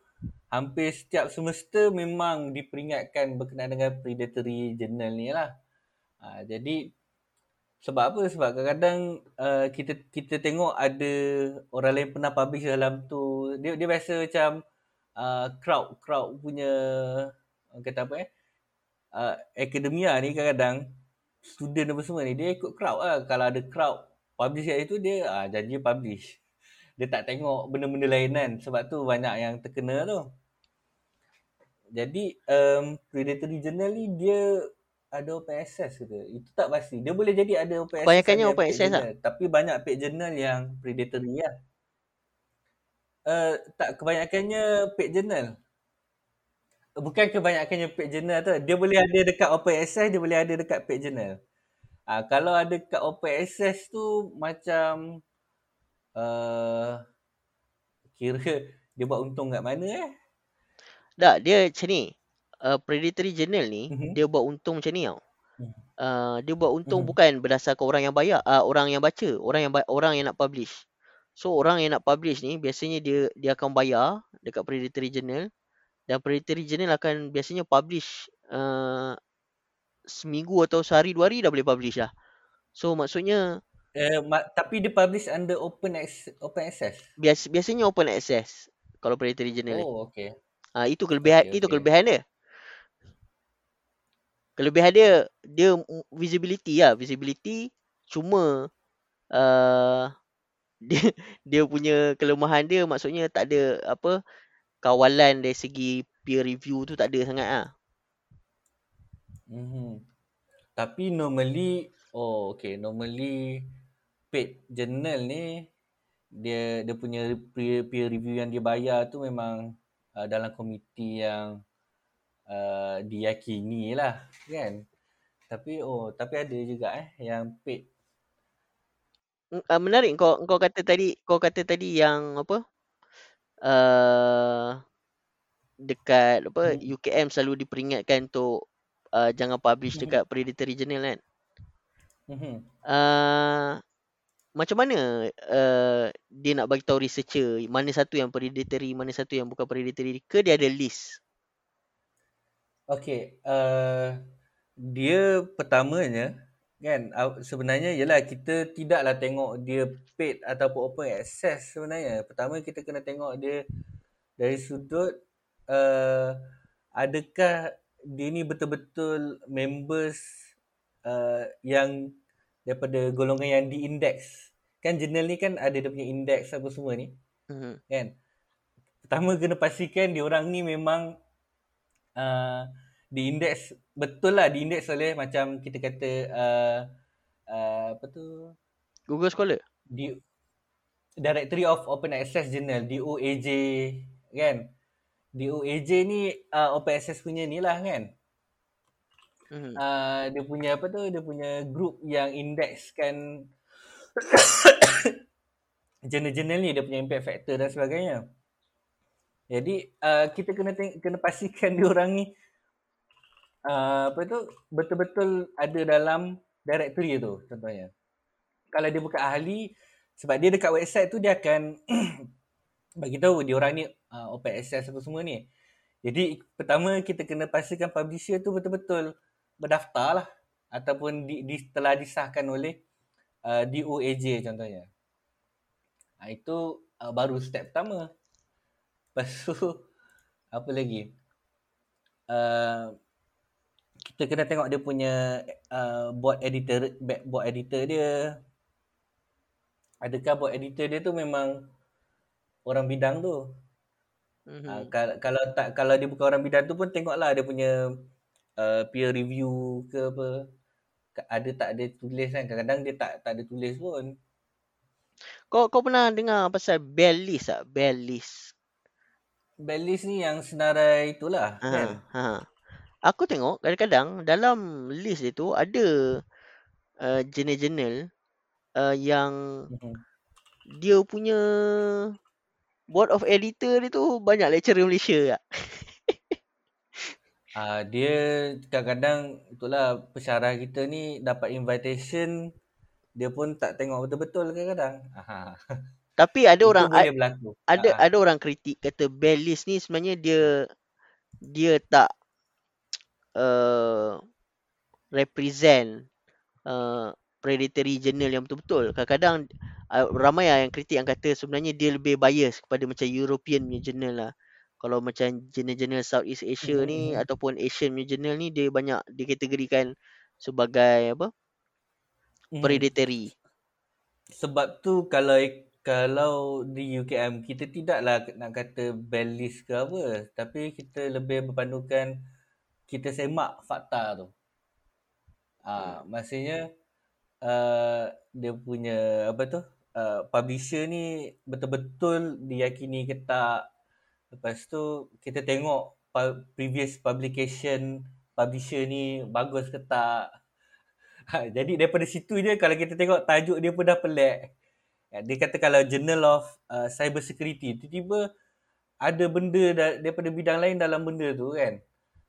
hampir setiap semester memang diperingatkan berkenaan dengan predatory journal ni lah. Uh, jadi sebab apa? Sebab kadang-kadang uh, kita kita tengok ada orang lain pernah publish dalam tu. Dia dia biasa macam uh, crowd crowd punya kata apa eh uh, akademia ni kadang-kadang student apa semua ni dia ikut crowd lah kalau ada crowd publish kat itu dia uh, janji publish dia tak tengok benda-benda lain kan sebab tu banyak yang terkena tu jadi um, predatory journal ni dia ada open access ke Itu tak pasti. Dia boleh jadi ada open access. Kebanyakannya open access lah. Tapi banyak page journal yang predatory lah. Uh, tak kebanyakannya page journal. Bukan kebanyakannya page journal tu. Dia boleh ada dekat open access, dia boleh ada dekat page journal. Uh, kalau ada dekat open access tu macam uh, kira dia buat untung kat mana eh? Tak, dia macam ni uh, predatory journal ni Mhm. dia buat untung macam ni tau. Uh, dia buat untung Mhm. bukan berdasarkan orang yang bayar, uh, orang yang baca, orang yang ba- orang yang nak publish. So orang yang nak publish ni biasanya dia dia akan bayar dekat predatory journal dan predatory journal akan biasanya publish uh, seminggu atau sehari dua hari dah boleh publish lah. So maksudnya Uh, ma- tapi dia publish under open access, open access. bias, biasanya open access kalau predatory journal. Oh, okay. Ah itu kelebihan Okey, itu okey. kelebihan dia. Kelebihan dia dia visibility lah, visibility cuma uh, [laughs] dia dia punya kelemahan dia maksudnya tak ada apa kawalan dari segi peer review tu tak ada sangat ah. Mm-hmm. Tapi normally, oh okay, normally paid journal ni dia dia punya peer, peer review yang dia bayar tu memang uh, dalam komiti yang uh, diyakini lah kan. Tapi oh tapi ada juga eh yang paid. Uh, menarik kau kau kata tadi kau kata tadi yang apa? Uh, dekat apa Hmm. UKM selalu diperingatkan untuk uh, jangan publish Mhm. dekat predatory journal kan. Uh, macam mana uh, dia nak bagi tahu researcher mana satu yang predatory, mana satu yang bukan predatory ke dia ada list? Okay, uh, dia pertamanya kan sebenarnya ialah kita tidaklah tengok dia paid ataupun open access sebenarnya. Pertama kita kena tengok dia dari sudut uh, adakah dia ni betul-betul members uh, yang daripada golongan yang diindeks. Kan jurnal ni kan ada dia punya indeks apa semua ni Hmm. kan pertama kena pastikan dia orang ni memang uh, diindeks betul lah diindeks oleh macam kita kata uh, uh, apa tu Google Scholar. di Directory of Open Access Journal DOAJ kan DOAJ ni uh, open access punya ni lah kan Hmm. uh, dia punya apa tu dia punya group yang indekskan [coughs] jurnal-jurnal ni dia punya impact factor dan sebagainya. Jadi uh, kita kena teng- kena pastikan [laughs] dia orang ni uh, apa tu betul-betul ada dalam directory tu contohnya. Kalau dia bukan ahli sebab dia dekat website tu dia akan [clears throat] bagi tahu dia orang ni uh, open access apa semua ni. Jadi pertama kita kena pastikan publisher tu betul-betul berdaftar lah ataupun di, di, telah disahkan oleh uh, DOAJ contohnya. Ha, itu uh, baru step pertama. Lepas tu [laughs] apa lagi? Uh, kita kena tengok dia punya uh, board editor board editor dia. Adakah board editor dia tu memang orang bidang tu? Uh, Mhm. kalau kalau tak kalau dia bukan orang bidang tu pun tengoklah dia punya uh, peer review ke apa. Ada tak ada tulis kan. Kadang-kadang dia tak tak ada tulis pun. Kau kau pernah dengar pasal bell list tak? Bell list. Baileys ni yang senarai itulah Ha, kan. ha. Aku tengok kadang-kadang dalam list dia tu ada uh, jurnal-jurnal uh, yang Mhm. dia punya board of editor dia tu banyak lecturer Malaysia tak? [laughs] Ah dia kadang-kadang itulah pensyarah kita ni dapat invitation dia pun tak tengok betul-betul kadang-kadang. Tapi ada Itu orang boleh berlaku. ada ada orang kritik kata bell list ni sebenarnya dia dia tak uh, represent uh, predatory journal yang betul-betul. Kadang-kadang uh, ramai lah yang kritik yang kata sebenarnya dia lebih bias kepada macam European punya journal lah. Kalau macam jurnal-jurnal Southeast Asia Mhm, ni mhm. ataupun Asian punya journal ni dia banyak dikategorikan sebagai apa? Mhm. predatory. Sebab tu kalau kalau di UKM kita tidaklah nak kata bell list ke apa tapi kita lebih berpandukan kita semak fakta tu. Ah maksudnya uh, dia punya apa tu uh, publisher ni betul-betul diyakini ke tak. Lepas tu kita tengok previous publication publisher ni bagus ke tak. [laughs] Ha, jadi daripada situ je kalau kita tengok tajuk dia pun dah pelik. Ya, Dia kata kalau Journal of uh, Cyber Security tiba-tiba ada benda da- daripada bidang lain dalam benda tu kan.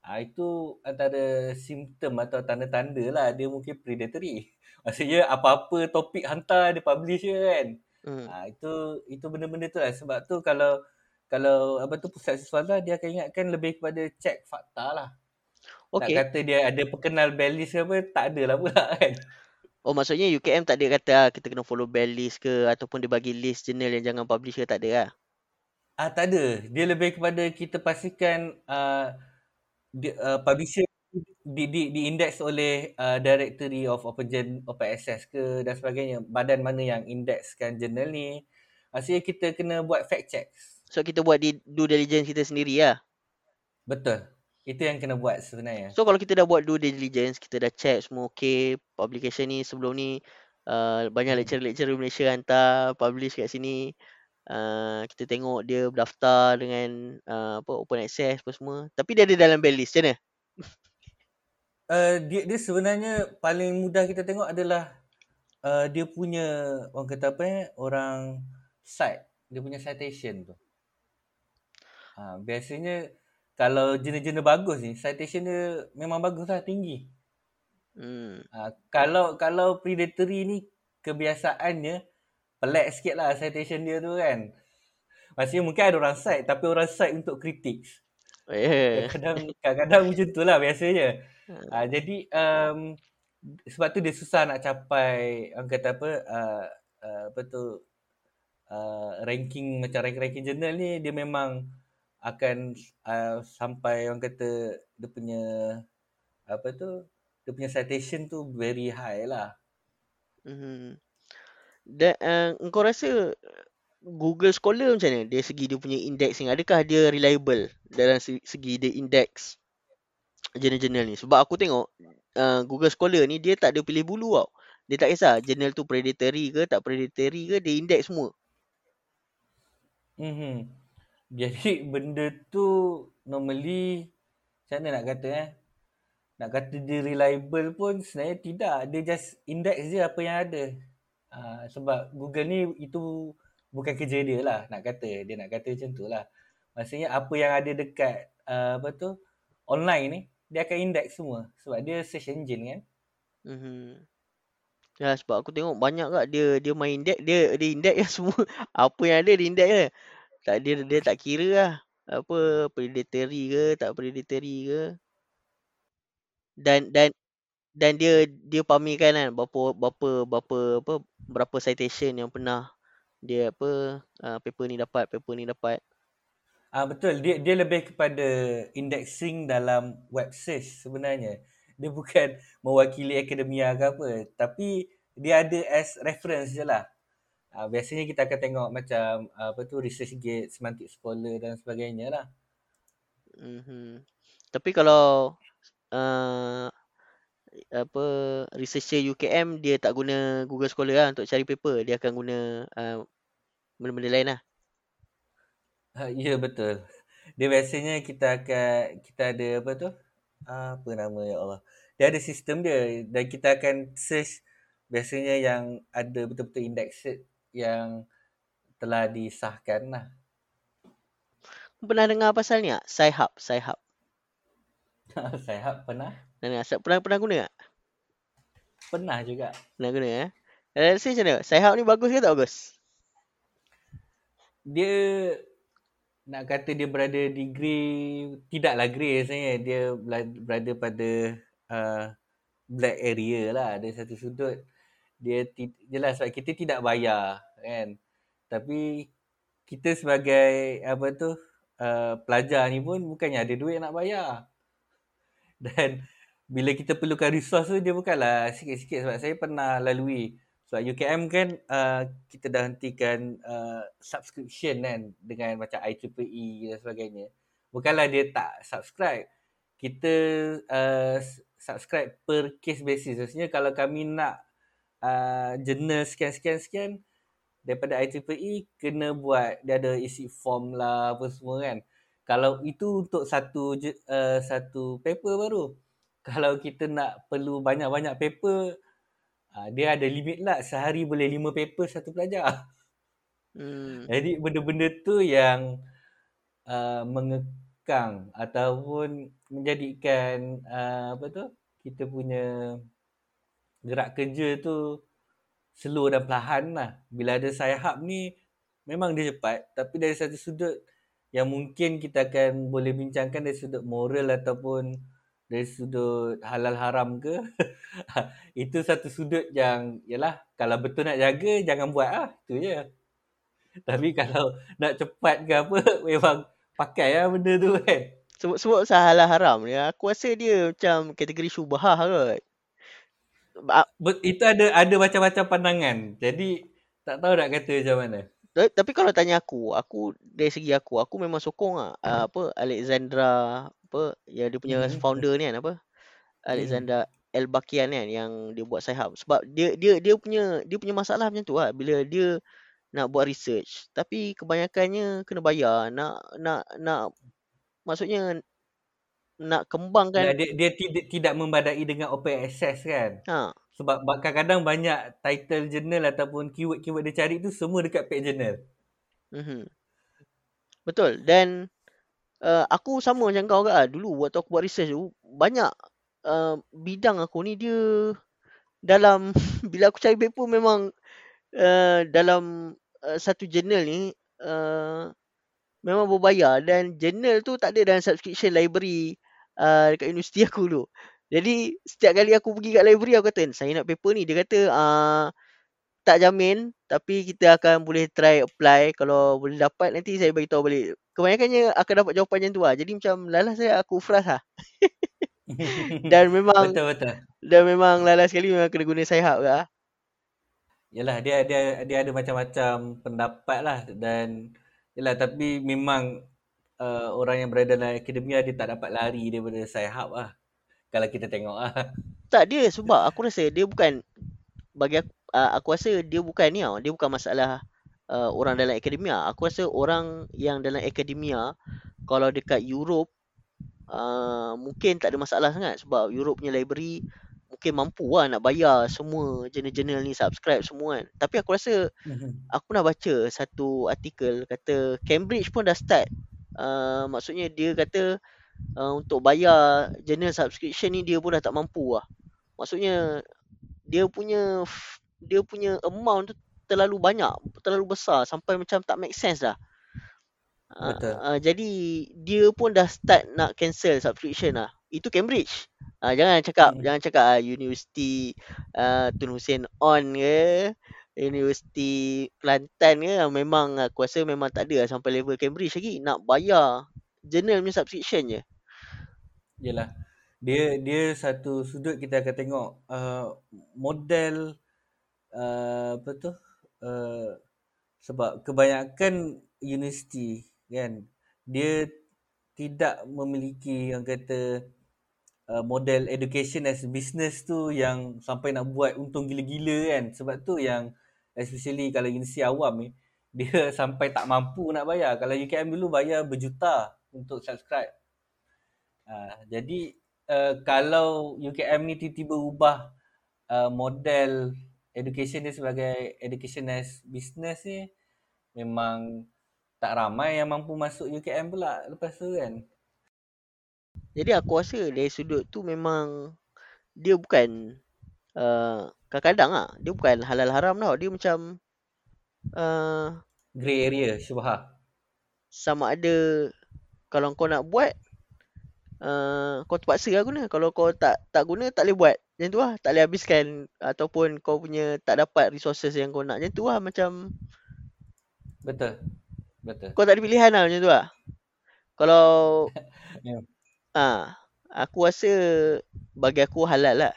Ha, itu antara simptom atau tanda-tanda lah dia mungkin predatory. [laughs] Maksudnya apa-apa topik hantar dia publish je kan. Hmm. Ha, itu itu benda-benda tu lah. Sebab tu kalau kalau apa tu pusat siswala dia akan ingatkan lebih kepada cek fakta lah. Nak Okay. kata dia ada perkenal balance ke apa, tak ada lah pula [laughs] kan. Oh maksudnya UKM tak ada kata ah, kita kena follow bell list ke ataupun dia bagi list journal yang jangan publish ke tak ada lah. Ah tak ada. Dia lebih kepada kita pastikan uh, di, uh, publisher di di di index oleh uh, Directory of Open Gen, Open Access ke dan sebagainya. Badan mana yang indexkan jurnal ni. Maksudnya kita kena buat fact checks. So kita buat di due diligence kita sendiri lah. Betul. Itu yang kena buat sebenarnya. So kalau kita dah buat due diligence, kita dah check semua okay, publication ni sebelum ni uh, banyak lecturer-lecturer Malaysia hantar publish kat sini. Uh, kita tengok dia berdaftar dengan uh, apa open access apa semua. Tapi dia ada dalam bell list macam mana? Uh, [laughs] dia dia sebenarnya paling mudah kita tengok adalah uh, dia punya orang kata apa eh orang cite dia punya citation tu. Ha, biasanya kalau jenis-jenis bagus ni citation dia memang bagus lah tinggi. Hmm. Ha, kalau kalau predatory ni kebiasaannya pelik sikit lah citation dia tu kan. Maksudnya mungkin ada orang cite tapi orang cite untuk kritik. Eh. Kadang-kadang kadang-kadang macam tu lah biasanya. Ha, jadi um, sebab tu dia susah nak capai orang kata apa uh, uh, apa tu uh, ranking macam ranking-ranking jurnal ni dia memang akan uh, sampai orang kata dia punya apa tu dia punya citation tu very high lah. Hmm. Dan uh, engkau rasa Google Scholar macam mana? Dari segi dia punya indexing, adakah dia reliable dalam se- segi dia index jurnal-jurnal ni? Sebab aku tengok uh, Google Scholar ni dia tak ada pilih bulu tau. Dia tak kisah jurnal tu predatory ke tak predatory ke dia index semua. Mhm. Jadi benda tu normally macam mana nak kata eh? Nak kata dia reliable pun sebenarnya tidak. Dia just index je apa yang ada. Uh, sebab Google ni itu bukan kerja dia lah nak kata. Dia nak kata macam tu lah. Maksudnya apa yang ada dekat uh, apa tu online ni dia akan index semua. Sebab dia search engine kan. Mhm. Ya sebab aku tengok banyak kat dia dia main index dia dia index je [laughs] semua. Apa yang ada dia index je. Tak dia dia tak kira lah apa predatory ke tak predatory ke. Dan dan dan dia dia pamerkan kan berapa berapa berapa apa berapa citation yang pernah dia apa uh, paper ni dapat paper ni dapat. Ah betul dia dia lebih kepada indexing dalam web search sebenarnya. Dia bukan [laughs] mewakili akademia ke apa tapi dia ada as reference je lah. uh, biasanya kita akan tengok macam uh, apa tu research gate, semantik scholar dan sebagainya lah. Mm-hmm. Tapi kalau uh, apa researcher UKM dia tak guna Google Scholar lah untuk cari paper, dia akan guna uh, benda-benda lain lah. Uh, ya betul. Dia biasanya kita akan kita ada apa tu? Apa nama ya Allah. Dia ada sistem dia dan kita akan search biasanya yang ada betul-betul indexed yang telah disahkan lah. Pernah dengar pasal ni tak? Sci-Hub, Sci-Hub. Sci-Hub [laughs] pernah? Pernah, pernah, pernah guna tak? Pernah juga. Pernah guna eh? Rasa macam mana? Sci-Hub ni bagus ke tak bagus? Dia nak kata dia berada di grey, tidaklah grey sebenarnya. Dia berada pada uh, black area lah. Ada satu sudut. Dia jelas sebab kita tidak bayar kan. Tapi kita sebagai apa tu uh, pelajar ni pun bukannya ada duit nak bayar. [laughs] Dan bila kita perlukan resource tu dia bukanlah sikit-sikit sebab saya pernah lalui sebab UKM kan uh, kita dah hentikan uh, subscription kan dengan macam IEEE dan sebagainya. Bukanlah dia tak subscribe. Kita uh, subscribe per case basis. Maksudnya kalau kami nak uh, journal sekian-sekian-sekian daripada IEEE kena buat dia ada isi form lah apa semua kan. Kalau itu untuk satu uh, satu paper baru. [laughs] Kalau kita nak perlu banyak-banyak paper uh, dia ada limit lah sehari boleh lima paper satu pelajar. Hmm. Jadi benda-benda tu yang uh, mengekang ataupun menjadikan uh, apa tu kita punya gerak kerja tu slow dan perlahan lah. Bila ada sayap ni, memang dia cepat. Tapi dari satu sudut yang mungkin kita akan boleh bincangkan dari sudut moral ataupun dari sudut halal haram ke. [laughs] itu satu sudut yang, yalah, kalau betul nak jaga, jangan buat lah. Itu je. Tapi [laughs] kalau nak cepat ke apa, [laughs] memang pakai lah benda tu kan. Sebut-sebut halal haram ni, aku rasa dia macam kategori syubhah kot itu ada ada macam-macam pandangan. Jadi tak tahu nak kata macam mana. Tapi kalau tanya aku, aku dari segi aku, aku memang sokong ah hmm. apa Alexandra apa yang dia punya hmm. founder ni kan apa? Hmm. El Bakian kan yang dia buat sahab sebab dia dia dia punya dia punya masalah macam tu lah bila dia nak buat research tapi kebanyakannya kena bayar nak nak nak maksudnya nak kembangkan dia, dia tidak tidak membadai dengan open access kan ha. sebab kadang-kadang banyak title journal ataupun keyword-keyword dia cari tu semua dekat page journal mm-hmm. betul dan uh, aku sama macam kau kan dulu waktu aku buat research tu banyak uh, bidang aku ni dia dalam [laughs] bila aku cari paper memang uh, dalam uh, satu journal ni uh, memang berbayar dan journal tu tak ada dalam subscription library uh, dekat universiti [laughs] aku dulu. Jadi setiap kali aku pergi kat library aku kata saya nak paper ni. Dia kata uh, tak jamin tapi kita akan boleh try apply kalau boleh dapat nanti saya bagi tahu balik. Kebanyakannya akan dapat jawapan macam tu lah. Jadi macam lalas saya aku frust lah. [laughs] dan memang betul betul. Dan memang lalas sekali memang kena guna sayap lah. Yalah dia dia dia ada macam-macam pendapat lah dan yalah tapi memang uh, orang yang berada dalam akademia dia tak dapat lari daripada sayap lah. Kalau kita tengok lah. Tak dia sebab aku rasa dia bukan bagi aku, uh, aku rasa dia bukan ni tau. Dia bukan masalah uh, orang dalam akademia. Aku rasa orang yang dalam akademia kalau dekat Europe uh, mungkin tak ada masalah sangat sebab Europe punya library mungkin mampu lah nak bayar semua jurnal-jurnal ni subscribe semua kan. Tapi aku rasa mhm. aku nak baca satu artikel kata Cambridge pun dah start uh, maksudnya dia kata uh, untuk bayar journal subscription ni dia pun dah tak mampu lah. Maksudnya dia punya dia punya amount tu terlalu banyak, terlalu besar sampai macam tak make sense dah. Betul. Uh, uh, jadi dia pun dah start nak cancel subscription lah. Itu Cambridge. Uh, jangan cakap hmm. jangan cakap uh, University uh, Tun Hussein on ke Universiti Kelantan ke memang aku rasa memang tak ada lah sampai level Cambridge lagi nak bayar journal punya subscription je. Yalah. Dia dia satu sudut kita akan tengok uh, model uh, apa tu uh, Sebab kebanyakan universiti kan dia tidak memiliki yang kata uh, model education as business tu yang sampai nak buat untung gila-gila kan. Sebab tu yang especially kalau universiti awam ni dia [laughs] sampai tak mampu nak bayar. Kalau UKM dulu bayar berjuta untuk subscribe. Uh, jadi uh, kalau UKM ni tiba-tiba ubah uh, model education dia sebagai education as business ni memang tak ramai yang mampu masuk UKM pula lepas tu kan. Jadi aku rasa dari sudut tu memang dia bukan uh, kadang-kadang ah dia bukan halal haram tau. Dia macam uh, grey area syubha. Sama ada kalau kau nak buat uh, kau terpaksa lah guna. Kalau kau tak tak guna tak boleh buat. Macam tu lah. Tak boleh habiskan ataupun kau punya tak dapat resources yang kau nak. Macam tu lah macam Betul. Betul. Kau tak ada pilihan lah macam tu lah. Kalau [laughs] yeah. ah, aku rasa bagi aku halal lah.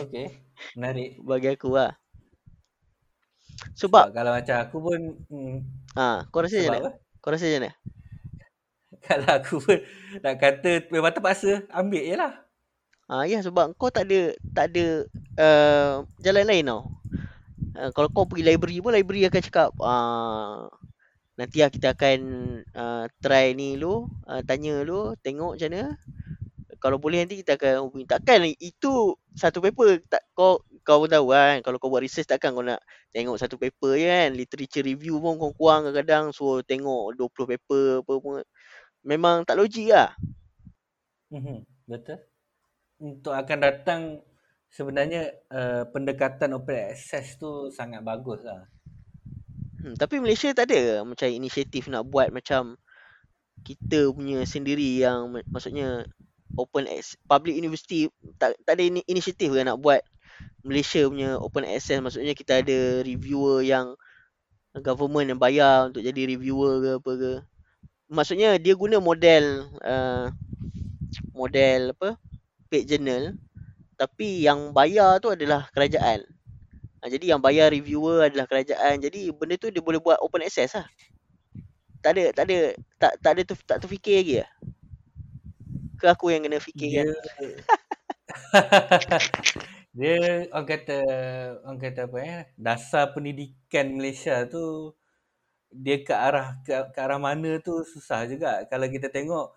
Okay. Menarik. bagi aku lah. Sebab, sebab kalau macam aku pun hmm, ah, kau rasa macam mana? Kau rasa macam mana? kalau aku pun nak kata memang terpaksa ambil je lah. Ah, ya sebab kau tak ada tak ada uh, jalan lain tau. Uh, kalau kau pergi library pun library akan cakap uh, nanti lah kita akan uh, try ni lu uh, tanya lu tengok macam mana. Kalau boleh nanti kita akan hubungi. Takkan itu satu paper tak kau kau pun tahu kan kalau kau buat research takkan kau nak tengok satu paper je kan? Literature review pun kau kurang kadang-kadang so tengok 20 paper apa pun. Memang tak logik lah. Mm-hmm. betul untuk akan datang sebenarnya uh, pendekatan open access tu sangat bagus lah. Hmm, tapi Malaysia tak ada macam inisiatif nak buat macam kita punya sendiri yang maksudnya open access public university tak tak ada inisiatif ke nak buat Malaysia punya open access? Maksudnya kita ada reviewer yang government yang bayar untuk jadi reviewer ke apa ke? Maksudnya dia guna model uh, model apa paid journal tapi yang bayar tu adalah kerajaan. Ha, jadi yang bayar reviewer adalah kerajaan. Jadi benda tu dia boleh buat open access lah. Tak ada, tak ada, tak, tak ada tu, tak terfikir lagi lah. Ke aku yang kena fikir dia, kan? [laughs] dia, orang kata, orang kata apa ya, dasar pendidikan Malaysia tu, dia ke arah, ke, ke arah mana tu susah juga. Kalau kita tengok,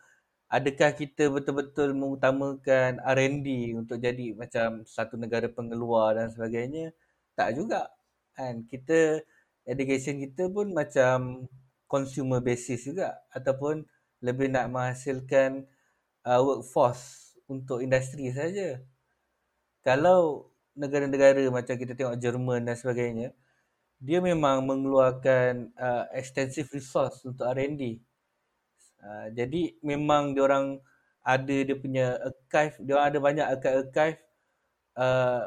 adakah kita betul-betul mengutamakan R&D untuk jadi macam satu negara pengeluar dan sebagainya? Tak juga kan? Kita education kita pun macam consumer basis juga ataupun lebih nak menghasilkan uh, workforce untuk industri saja. Kalau negara-negara macam kita tengok Jerman dan sebagainya dia memang mengeluarkan uh, extensive resource untuk R&D Uh, jadi memang dia orang ada dia punya archive, dia orang ada banyak archive-archive uh,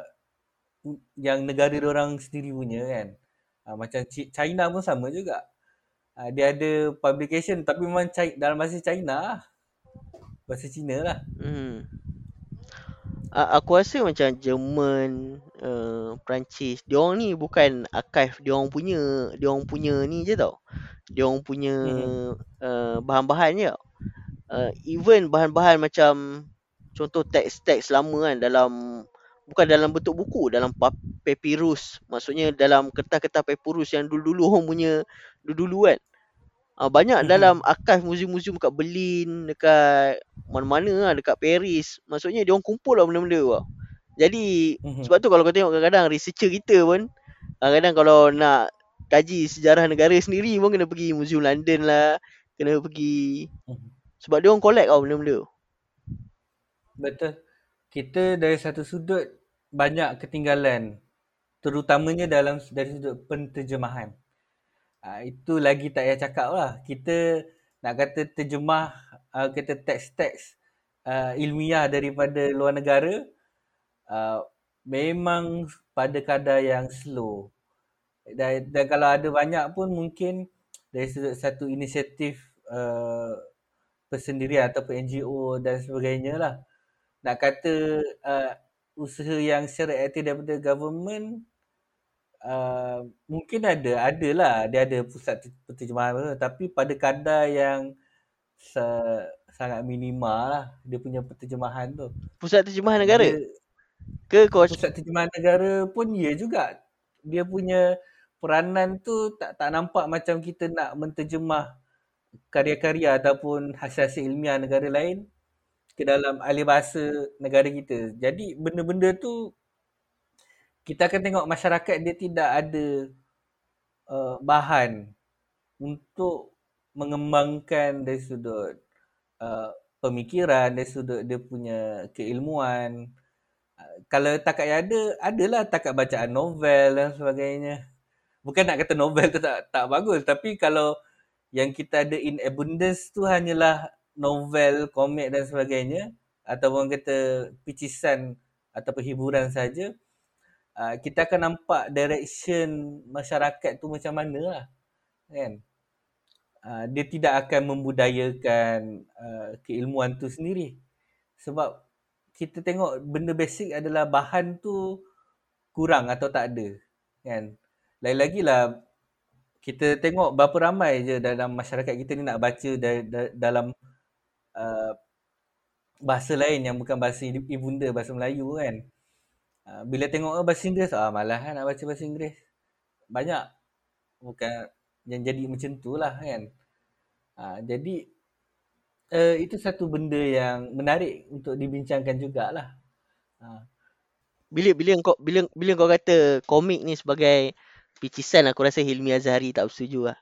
yang negara dia orang sendiri punya kan. Uh, macam China pun sama juga. Uh, dia ada publication tapi memang China, dalam bahasa China lah. Bahasa Cina lah. Hmm. aku rasa macam Jerman, uh, Perancis, dia orang ni bukan archive dia orang punya, dia orang punya ni je tau dia orang punya hmm. uh, bahan-bahan je. Uh, even bahan-bahan macam contoh teks-teks lama kan dalam bukan dalam bentuk buku dalam papyrus maksudnya dalam kertas-kertas papyrus yang dulu-dulu orang punya dulu-dulu kan uh, banyak hmm. dalam archive muzium-muzium dekat Berlin dekat mana-mana lah dekat Paris maksudnya dia orang kumpul lah benda-benda tu jadi hmm. sebab tu kalau kau tengok kadang-kadang researcher kita pun kadang-kadang kalau nak kaji sejarah negara sendiri pun kena pergi Museum London lah. Kena pergi. Sebab dia orang collect tau benda-benda. Betul. Kita dari satu sudut banyak ketinggalan. Terutamanya dalam dari sudut penterjemahan. Ha, itu lagi tak payah cakap lah. Kita nak kata terjemah uh, kata teks-teks uh, ilmiah daripada luar negara. Uh, memang pada kadar yang slow dan, dan kalau ada banyak pun mungkin dari satu inisiatif uh, persendirian ataupun NGO dan sebagainya lah nak kata uh, usaha yang secara aktif daripada government uh, mungkin ada, ada lah. Dia ada pusat penterjemahan tu, tapi pada kadar yang se- sangat minima lah dia punya penterjemahan tu. Pusat terjemahan negara? Dia, Ke kau pusat terjemahan negara pun ya juga. Dia punya peranan tu tak tak nampak macam kita nak menterjemah karya-karya ataupun hasil-hasil ilmiah negara lain ke dalam ahli bahasa negara kita. Jadi benda-benda tu kita akan tengok masyarakat dia tidak ada uh, bahan untuk mengembangkan dari sudut uh, pemikiran, dari sudut dia punya keilmuan. Uh, kalau takat yang ada, adalah takat bacaan novel dan sebagainya. Bukan nak kata novel tu tak tak bagus, tapi kalau yang kita ada in abundance tu hanyalah novel, komik dan sebagainya ataupun kata picisan atau hiburan saja, uh, kita akan nampak direction masyarakat tu macam mana lah. Kan? Uh, dia tidak akan membudayakan uh, keilmuan tu sendiri. Sebab kita tengok benda basic adalah bahan tu kurang atau tak ada. Kan? Lain-lagi lah kita tengok berapa ramai je dalam masyarakat kita ni nak baca da- da- dalam uh, bahasa lain yang bukan bahasa ibunda, bahasa Melayu kan. Uh, bila tengok oh, bahasa Inggeris, ah malah kan nak baca bahasa Inggeris. Banyak. Bukan yang jadi macam tu lah kan. Uh, jadi uh, itu satu benda yang menarik untuk dibincangkan jugalah. Uh. Bila bila kau bila bila kau kata komik ni sebagai picisan aku rasa Hilmi Azhari tak bersetuju lah.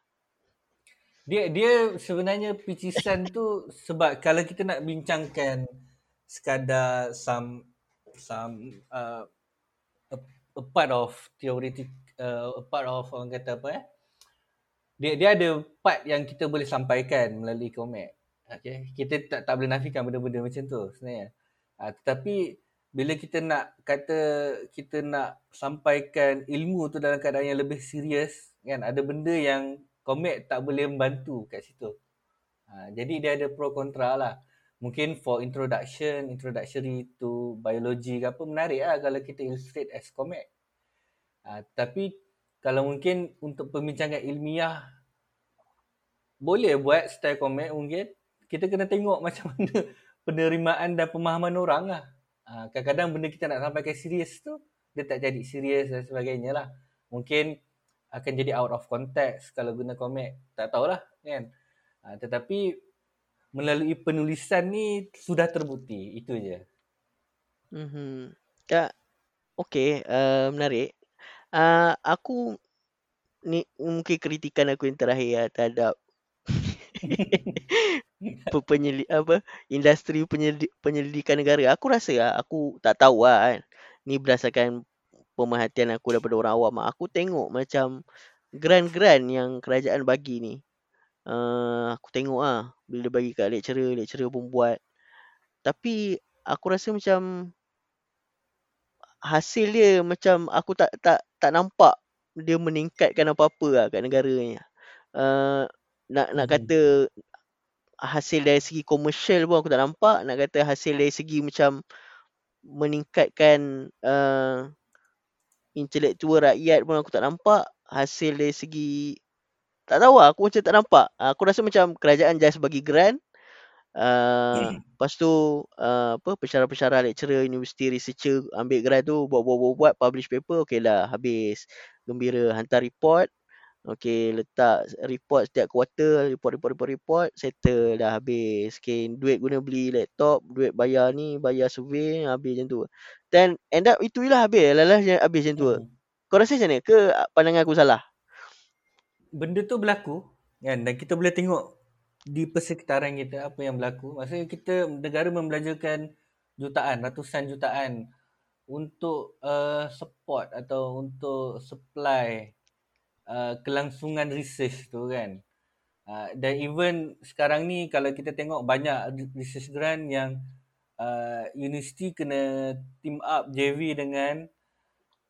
Dia dia sebenarnya picisan tu sebab kalau kita nak bincangkan sekadar some some uh, a, a part of theoretic uh, a part of orang kata apa eh dia dia ada part yang kita boleh sampaikan melalui komik. Okay. Kita tak tak boleh nafikan benda-benda macam tu sebenarnya. Uh, tetapi bila kita nak kata kita nak sampaikan ilmu tu dalam keadaan yang lebih serius kan ada benda yang komik tak boleh membantu kat situ. Ha, jadi dia ada pro kontra lah. Mungkin for introduction, introductory to biology ke apa menarik lah kalau kita illustrate as komik. Ha, tapi kalau mungkin untuk pembincangan ilmiah boleh buat style komik mungkin. Kita kena tengok [laughs] macam mana penerimaan dan pemahaman orang lah. Ha, kadang-kadang benda kita nak sampaikan serius tu dia tak jadi serius dan sebagainya lah. Mungkin akan jadi out of context kalau guna komik. Tak tahulah kan. Ha, tetapi melalui penulisan ni sudah terbukti. Itu je. Mm-hmm. Ya, okay. Uh, menarik. Uh, aku ni mungkin kritikan aku yang terakhir ya, terhadap [laughs] [laughs] penyelidik apa industri penyelidik, penyelidikan negara. Aku rasa lah, aku tak tahu lah kan. Ni berdasarkan pemerhatian aku daripada orang awam aku tengok macam grant-grant yang kerajaan bagi ni. Uh, aku tengok ah bila dia bagi kat lecturer lecturer pun buat. Tapi aku rasa macam hasil dia macam aku tak tak tak nampak dia meningkatkan apa-apa lah kat negara ni. Uh, nak nak hmm. kata hasil dari segi komersial pun aku tak nampak. Nak kata hasil dari segi macam meningkatkan uh, intelektual rakyat pun aku tak nampak. Hasil dari segi tak tahu lah, aku macam tak nampak. Aku rasa macam kerajaan just bagi grant. Uh, lepas tu uh, apa pensyarah-pensyarah lecturer universiti researcher ambil grant tu buat-buat-buat publish paper okey lah habis. Gembira hantar report Okay, letak report setiap quarter, report, report, report, report, settle dah habis. Okay, duit guna beli laptop, duit bayar ni, bayar survey, habis macam tu. Then, end up itu lah habis, lalas habis macam tu. Hmm. Kau rasa macam mana? Ke pandangan aku salah? Benda tu berlaku, kan? Dan kita boleh tengok di persekitaran kita apa yang berlaku. Maksudnya kita, negara membelajarkan jutaan, ratusan jutaan untuk uh, support atau untuk supply Uh, kelangsungan research tu kan. Uh, dan even sekarang ni kalau kita tengok banyak research grant yang uh, universiti kena team up JV dengan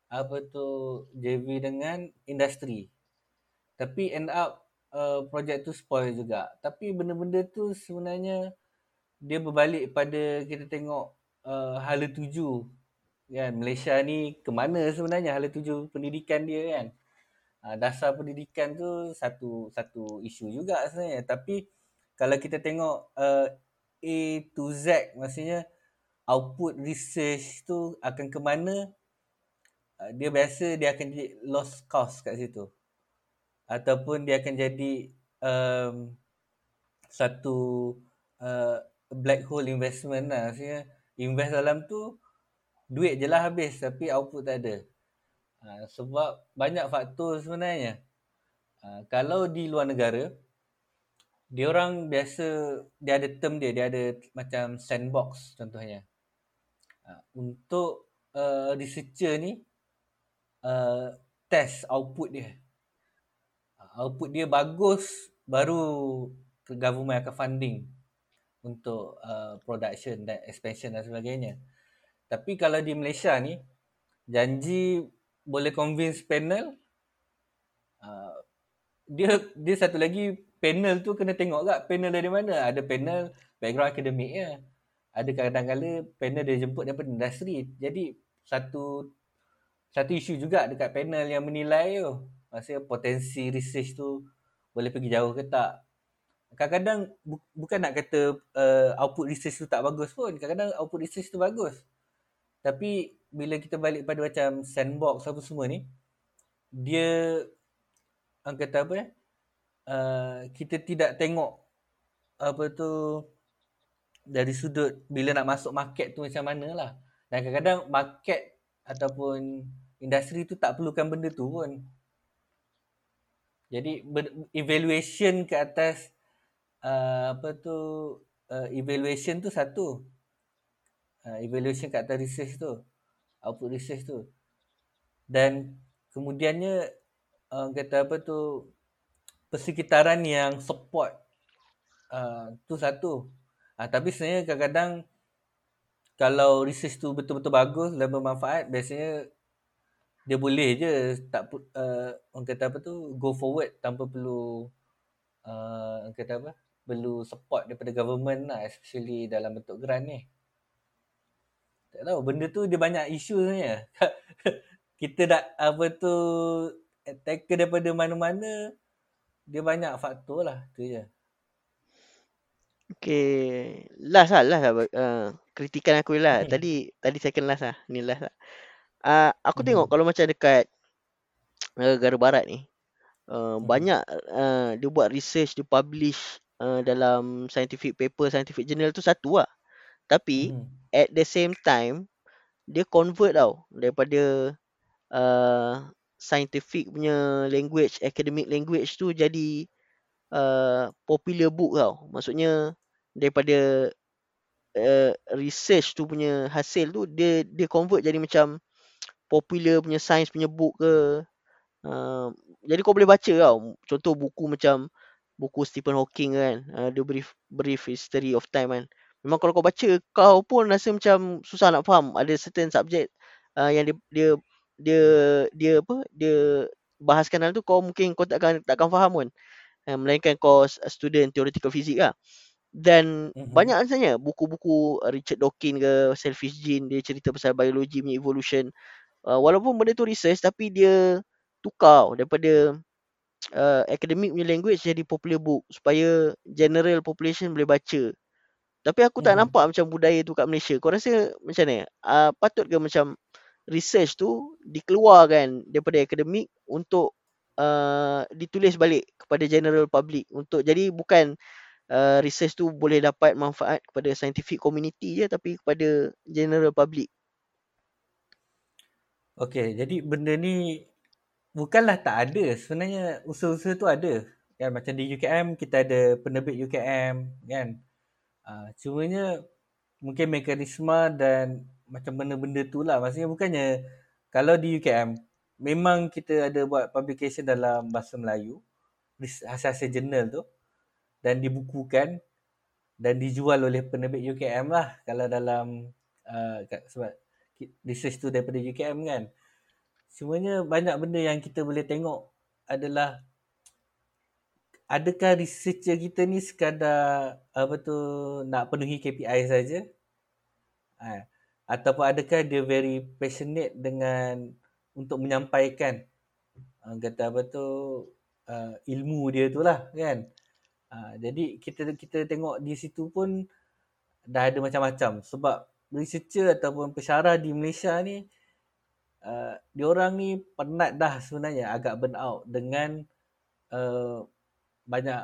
apa tu JV dengan industri. Tapi end up uh, projek tu spoil juga. Tapi benda-benda tu sebenarnya dia berbalik pada kita tengok uh, hala tuju kan Malaysia ni ke mana sebenarnya hala tuju pendidikan dia kan. Uh, dasar pendidikan tu satu satu isu juga sebenarnya. Tapi kalau kita tengok uh, A to Z maksudnya output research tu akan ke mana uh, dia biasa dia akan jadi lost cost kat situ. Ataupun dia akan jadi um, satu uh, black hole investment lah. Maksudnya invest dalam tu duit je lah habis tapi output tak ada uh, sebab banyak faktor sebenarnya. Uh, kalau di luar negara dia orang biasa dia ada term dia dia ada macam sandbox contohnya. Uh, untuk uh, researcher ni uh, test output dia. Uh, output dia bagus baru government akan funding untuk uh, production dan expansion dan sebagainya. Tapi kalau di Malaysia ni janji boleh convince panel uh, dia dia satu lagi panel tu kena tengok tak panel dari mana. Ada panel background akademik ya. Ada kadang-kadang panel dia jemput daripada industri. Jadi satu satu isu juga dekat panel yang menilai tu. Maksudnya potensi research tu boleh pergi jauh ke tak. Kadang-kadang bu- bukan nak kata uh, output research tu tak bagus pun. Kadang-kadang output research tu bagus. Tapi bila kita balik pada macam sandbox apa semua ni, dia orang kata apa ya? Uh, kita tidak tengok apa tu dari sudut bila nak masuk market tu macam mana lah. Dan kadang-kadang market ataupun industri tu tak perlukan benda tu pun. Jadi evaluation ke atas uh, apa tu uh, evaluation tu satu. Uh, evaluation ke atas research tu. Output research tu. Dan kemudiannya uh, kata apa tu persekitaran yang support uh, tu satu. Uh, tapi sebenarnya kadang-kadang kalau research tu betul-betul bagus dan bermanfaat, biasanya dia boleh je tak uh, orang kata apa tu go forward tanpa perlu uh, kata apa perlu support daripada government lah especially dalam bentuk grant ni. Tak tahu benda tu dia banyak isu sebenarnya. [laughs] kita dah apa tu tackle daripada mana-mana dia banyak faktor lah tu je Okay Last lah Last lah uh, Kritikan aku lah hmm. Tadi Tadi second last lah Ni last lah uh, Aku hmm. tengok Kalau macam dekat Negara barat ni uh, hmm. Banyak uh, Dia buat research Dia publish uh, Dalam Scientific paper Scientific journal tu Satu lah Tapi hmm. At the same time Dia convert tau Daripada uh, scientific punya language, academic language tu jadi uh, popular book tau. Maksudnya daripada uh, research tu punya hasil tu dia dia convert jadi macam popular punya science punya book ke. Uh, jadi kau boleh baca tau. Contoh buku macam buku Stephen Hawking kan. Uh, the brief brief history of time kan. Memang kalau kau baca kau pun rasa macam susah nak faham. Ada certain subject uh, yang dia, dia dia dia apa dia bahaskan hal tu kau mungkin kau takkan takkan faham pun. Uh, melainkan kau student theoretical physics lah. Dan mm-hmm. banyak sebenarnya buku-buku Richard Dawkins ke Selfish Gene dia cerita pasal biologi punya evolution. Uh, walaupun benda tu research tapi dia tukar daripada uh, academic punya language jadi popular book. Supaya general population boleh baca tapi aku tak mm-hmm. nampak macam budaya tu kat Malaysia kau rasa macam ni uh, patut ke macam research tu dikeluarkan daripada akademik untuk uh, ditulis balik kepada general public untuk jadi bukan uh, research tu boleh dapat manfaat kepada scientific community je tapi kepada general public. Okay, jadi benda ni bukanlah tak ada. Sebenarnya usaha-usaha tu ada. Kan macam di UKM kita ada penerbit UKM kan. Uh, cumanya mungkin mekanisme dan macam benda-benda tu lah. Maksudnya bukannya kalau di UKM memang kita ada buat publication dalam bahasa Melayu hasil-hasil jurnal tu dan dibukukan dan dijual oleh penerbit UKM lah kalau dalam uh, sebab research tu daripada UKM kan. Semuanya banyak benda yang kita boleh tengok adalah adakah researcher kita ni sekadar apa tu nak penuhi KPI saja? Ha ataupun adakah dia very passionate dengan untuk menyampaikan uh, kata apa tu uh, ilmu dia tu lah kan. Uh, jadi kita kita tengok di situ pun dah ada macam-macam sebab researcher ataupun pensyarah di Malaysia ni uh, diorang ni penat dah sebenarnya agak burn out dengan uh, banyak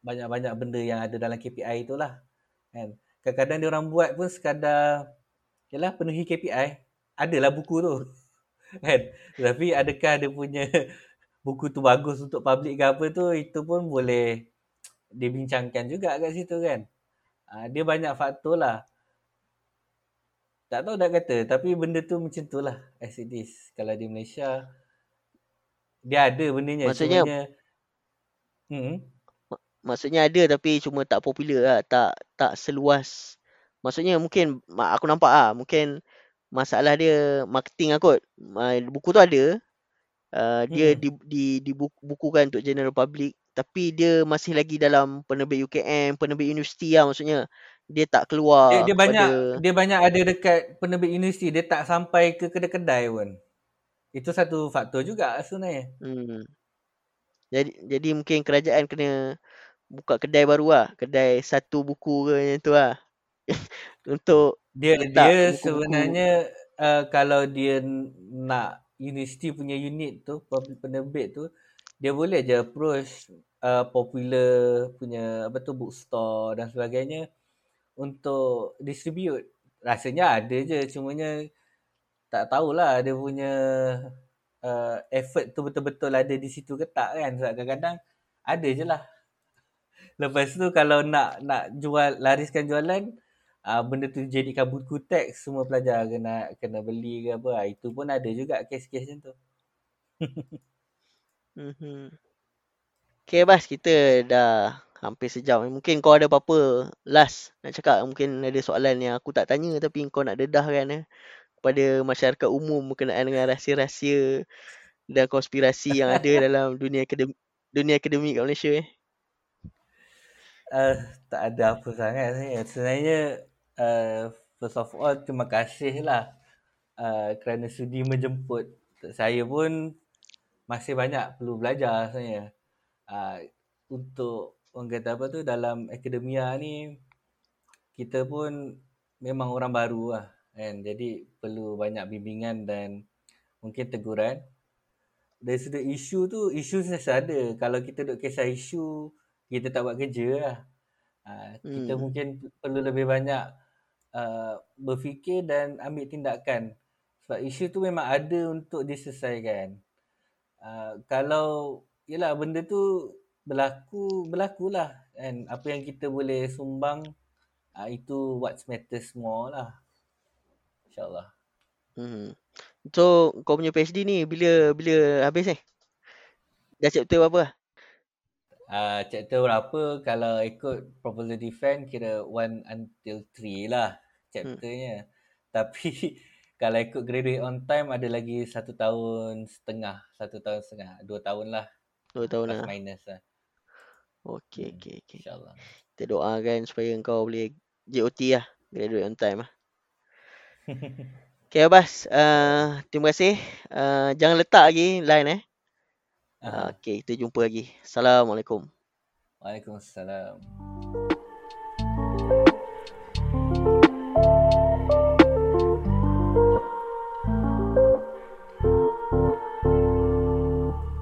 banyak-banyak benda yang ada dalam KPI tu lah kan. Kadang-kadang diorang buat pun sekadar yalah penuhi KPI adalah buku tu [laughs] kan. Tapi adakah dia punya [laughs] buku tu bagus untuk public ke apa tu itu pun boleh dibincangkan juga kat situ kan. Uh, dia banyak faktor lah. Tak tahu nak kata tapi benda tu macam tu lah as it is. Kalau di Malaysia dia ada bendanya maksudnya cumanya, hmm? maksudnya ada tapi cuma tak popular lah tak tak seluas. Maksudnya mungkin aku nampak ah mungkin masalah dia marketing lah kot. Buku tu ada. Uh, dia hmm. di, di, dibukukan untuk general public. Tapi dia masih lagi dalam penerbit UKM penerbit universiti lah maksudnya. Dia tak keluar dia, dia banyak dia banyak ada dekat penerbit universiti. Dia tak sampai ke kedai-kedai pun. Itu satu faktor juga sebenarnya. Hmm. Jadi jadi mungkin kerajaan kena buka kedai baru lah. Kedai satu buku ke macam tu lah. [laughs] Untuk dia dia buku-buku. sebenarnya uh, kalau dia nak universiti punya unit tu penerbit tu dia boleh je approach uh, popular punya apa tu bookstore dan sebagainya untuk distribute. Rasanya ada je cumanya tak tahulah dia punya uh, effort tu betul-betul ada di situ ke tak kan sebab kadang-kadang ada je lah [laughs] lepas tu kalau nak nak jual lariskan jualan uh, benda tu jadikan buku teks semua pelajar kena kena beli ke apa itu pun ada juga kes-kes macam tu [laughs] mhm Okay Bas, kita dah hampir sejam. Mungkin kau ada apa-apa last nak cakap. Mungkin ada soalan yang aku tak tanya tapi kau nak dedah kan eh. Kepada masyarakat umum berkenaan dengan rahsia-rahsia dan konspirasi yang ada [laughs] dalam dunia akademik, dunia akademik kat Malaysia eh. Uh, tak ada apa sangat ni. Sebenarnya uh, first of all terima kasih lah uh, kerana sudi menjemput. Saya pun masih banyak perlu belajar sebenarnya. Uh, untuk orang kata apa tu dalam akademia ni kita pun memang orang baru lah kan? Jadi perlu banyak bimbingan dan mungkin teguran. Dari sudut isu tu isu saya ada. Kalau kita duk kisah isu kita tak buat kerja lah. Ha, kita hmm. mungkin perlu lebih banyak uh, berfikir dan ambil tindakan. Sebab isu tu memang ada untuk diselesaikan. Uh, kalau yelah benda tu berlaku berlakulah kan apa yang kita boleh sumbang uh, itu what matters more lah insyaallah. Hmm. So kau punya PhD ni bila bila habis eh dah chapter berapa? Uh, chapter berapa? Kalau ikut proposal defend kira 1 until 3 lah chapternya. Hmm. tapi [laughs] kalau ikut graduate on time ada lagi satu tahun setengah. Satu tahun setengah. Dua tahun lah. Dua tahun lah. minus lah. Okey, hmm, okey, okey. InsyaAllah. Kita doakan supaya kau boleh JOT lah. Graduate on time lah. Okay, Abbas. Uh, terima kasih. Uh, jangan letak lagi line eh. Uh, okay, kita jumpa lagi. Assalamualaikum. Waalaikumsalam.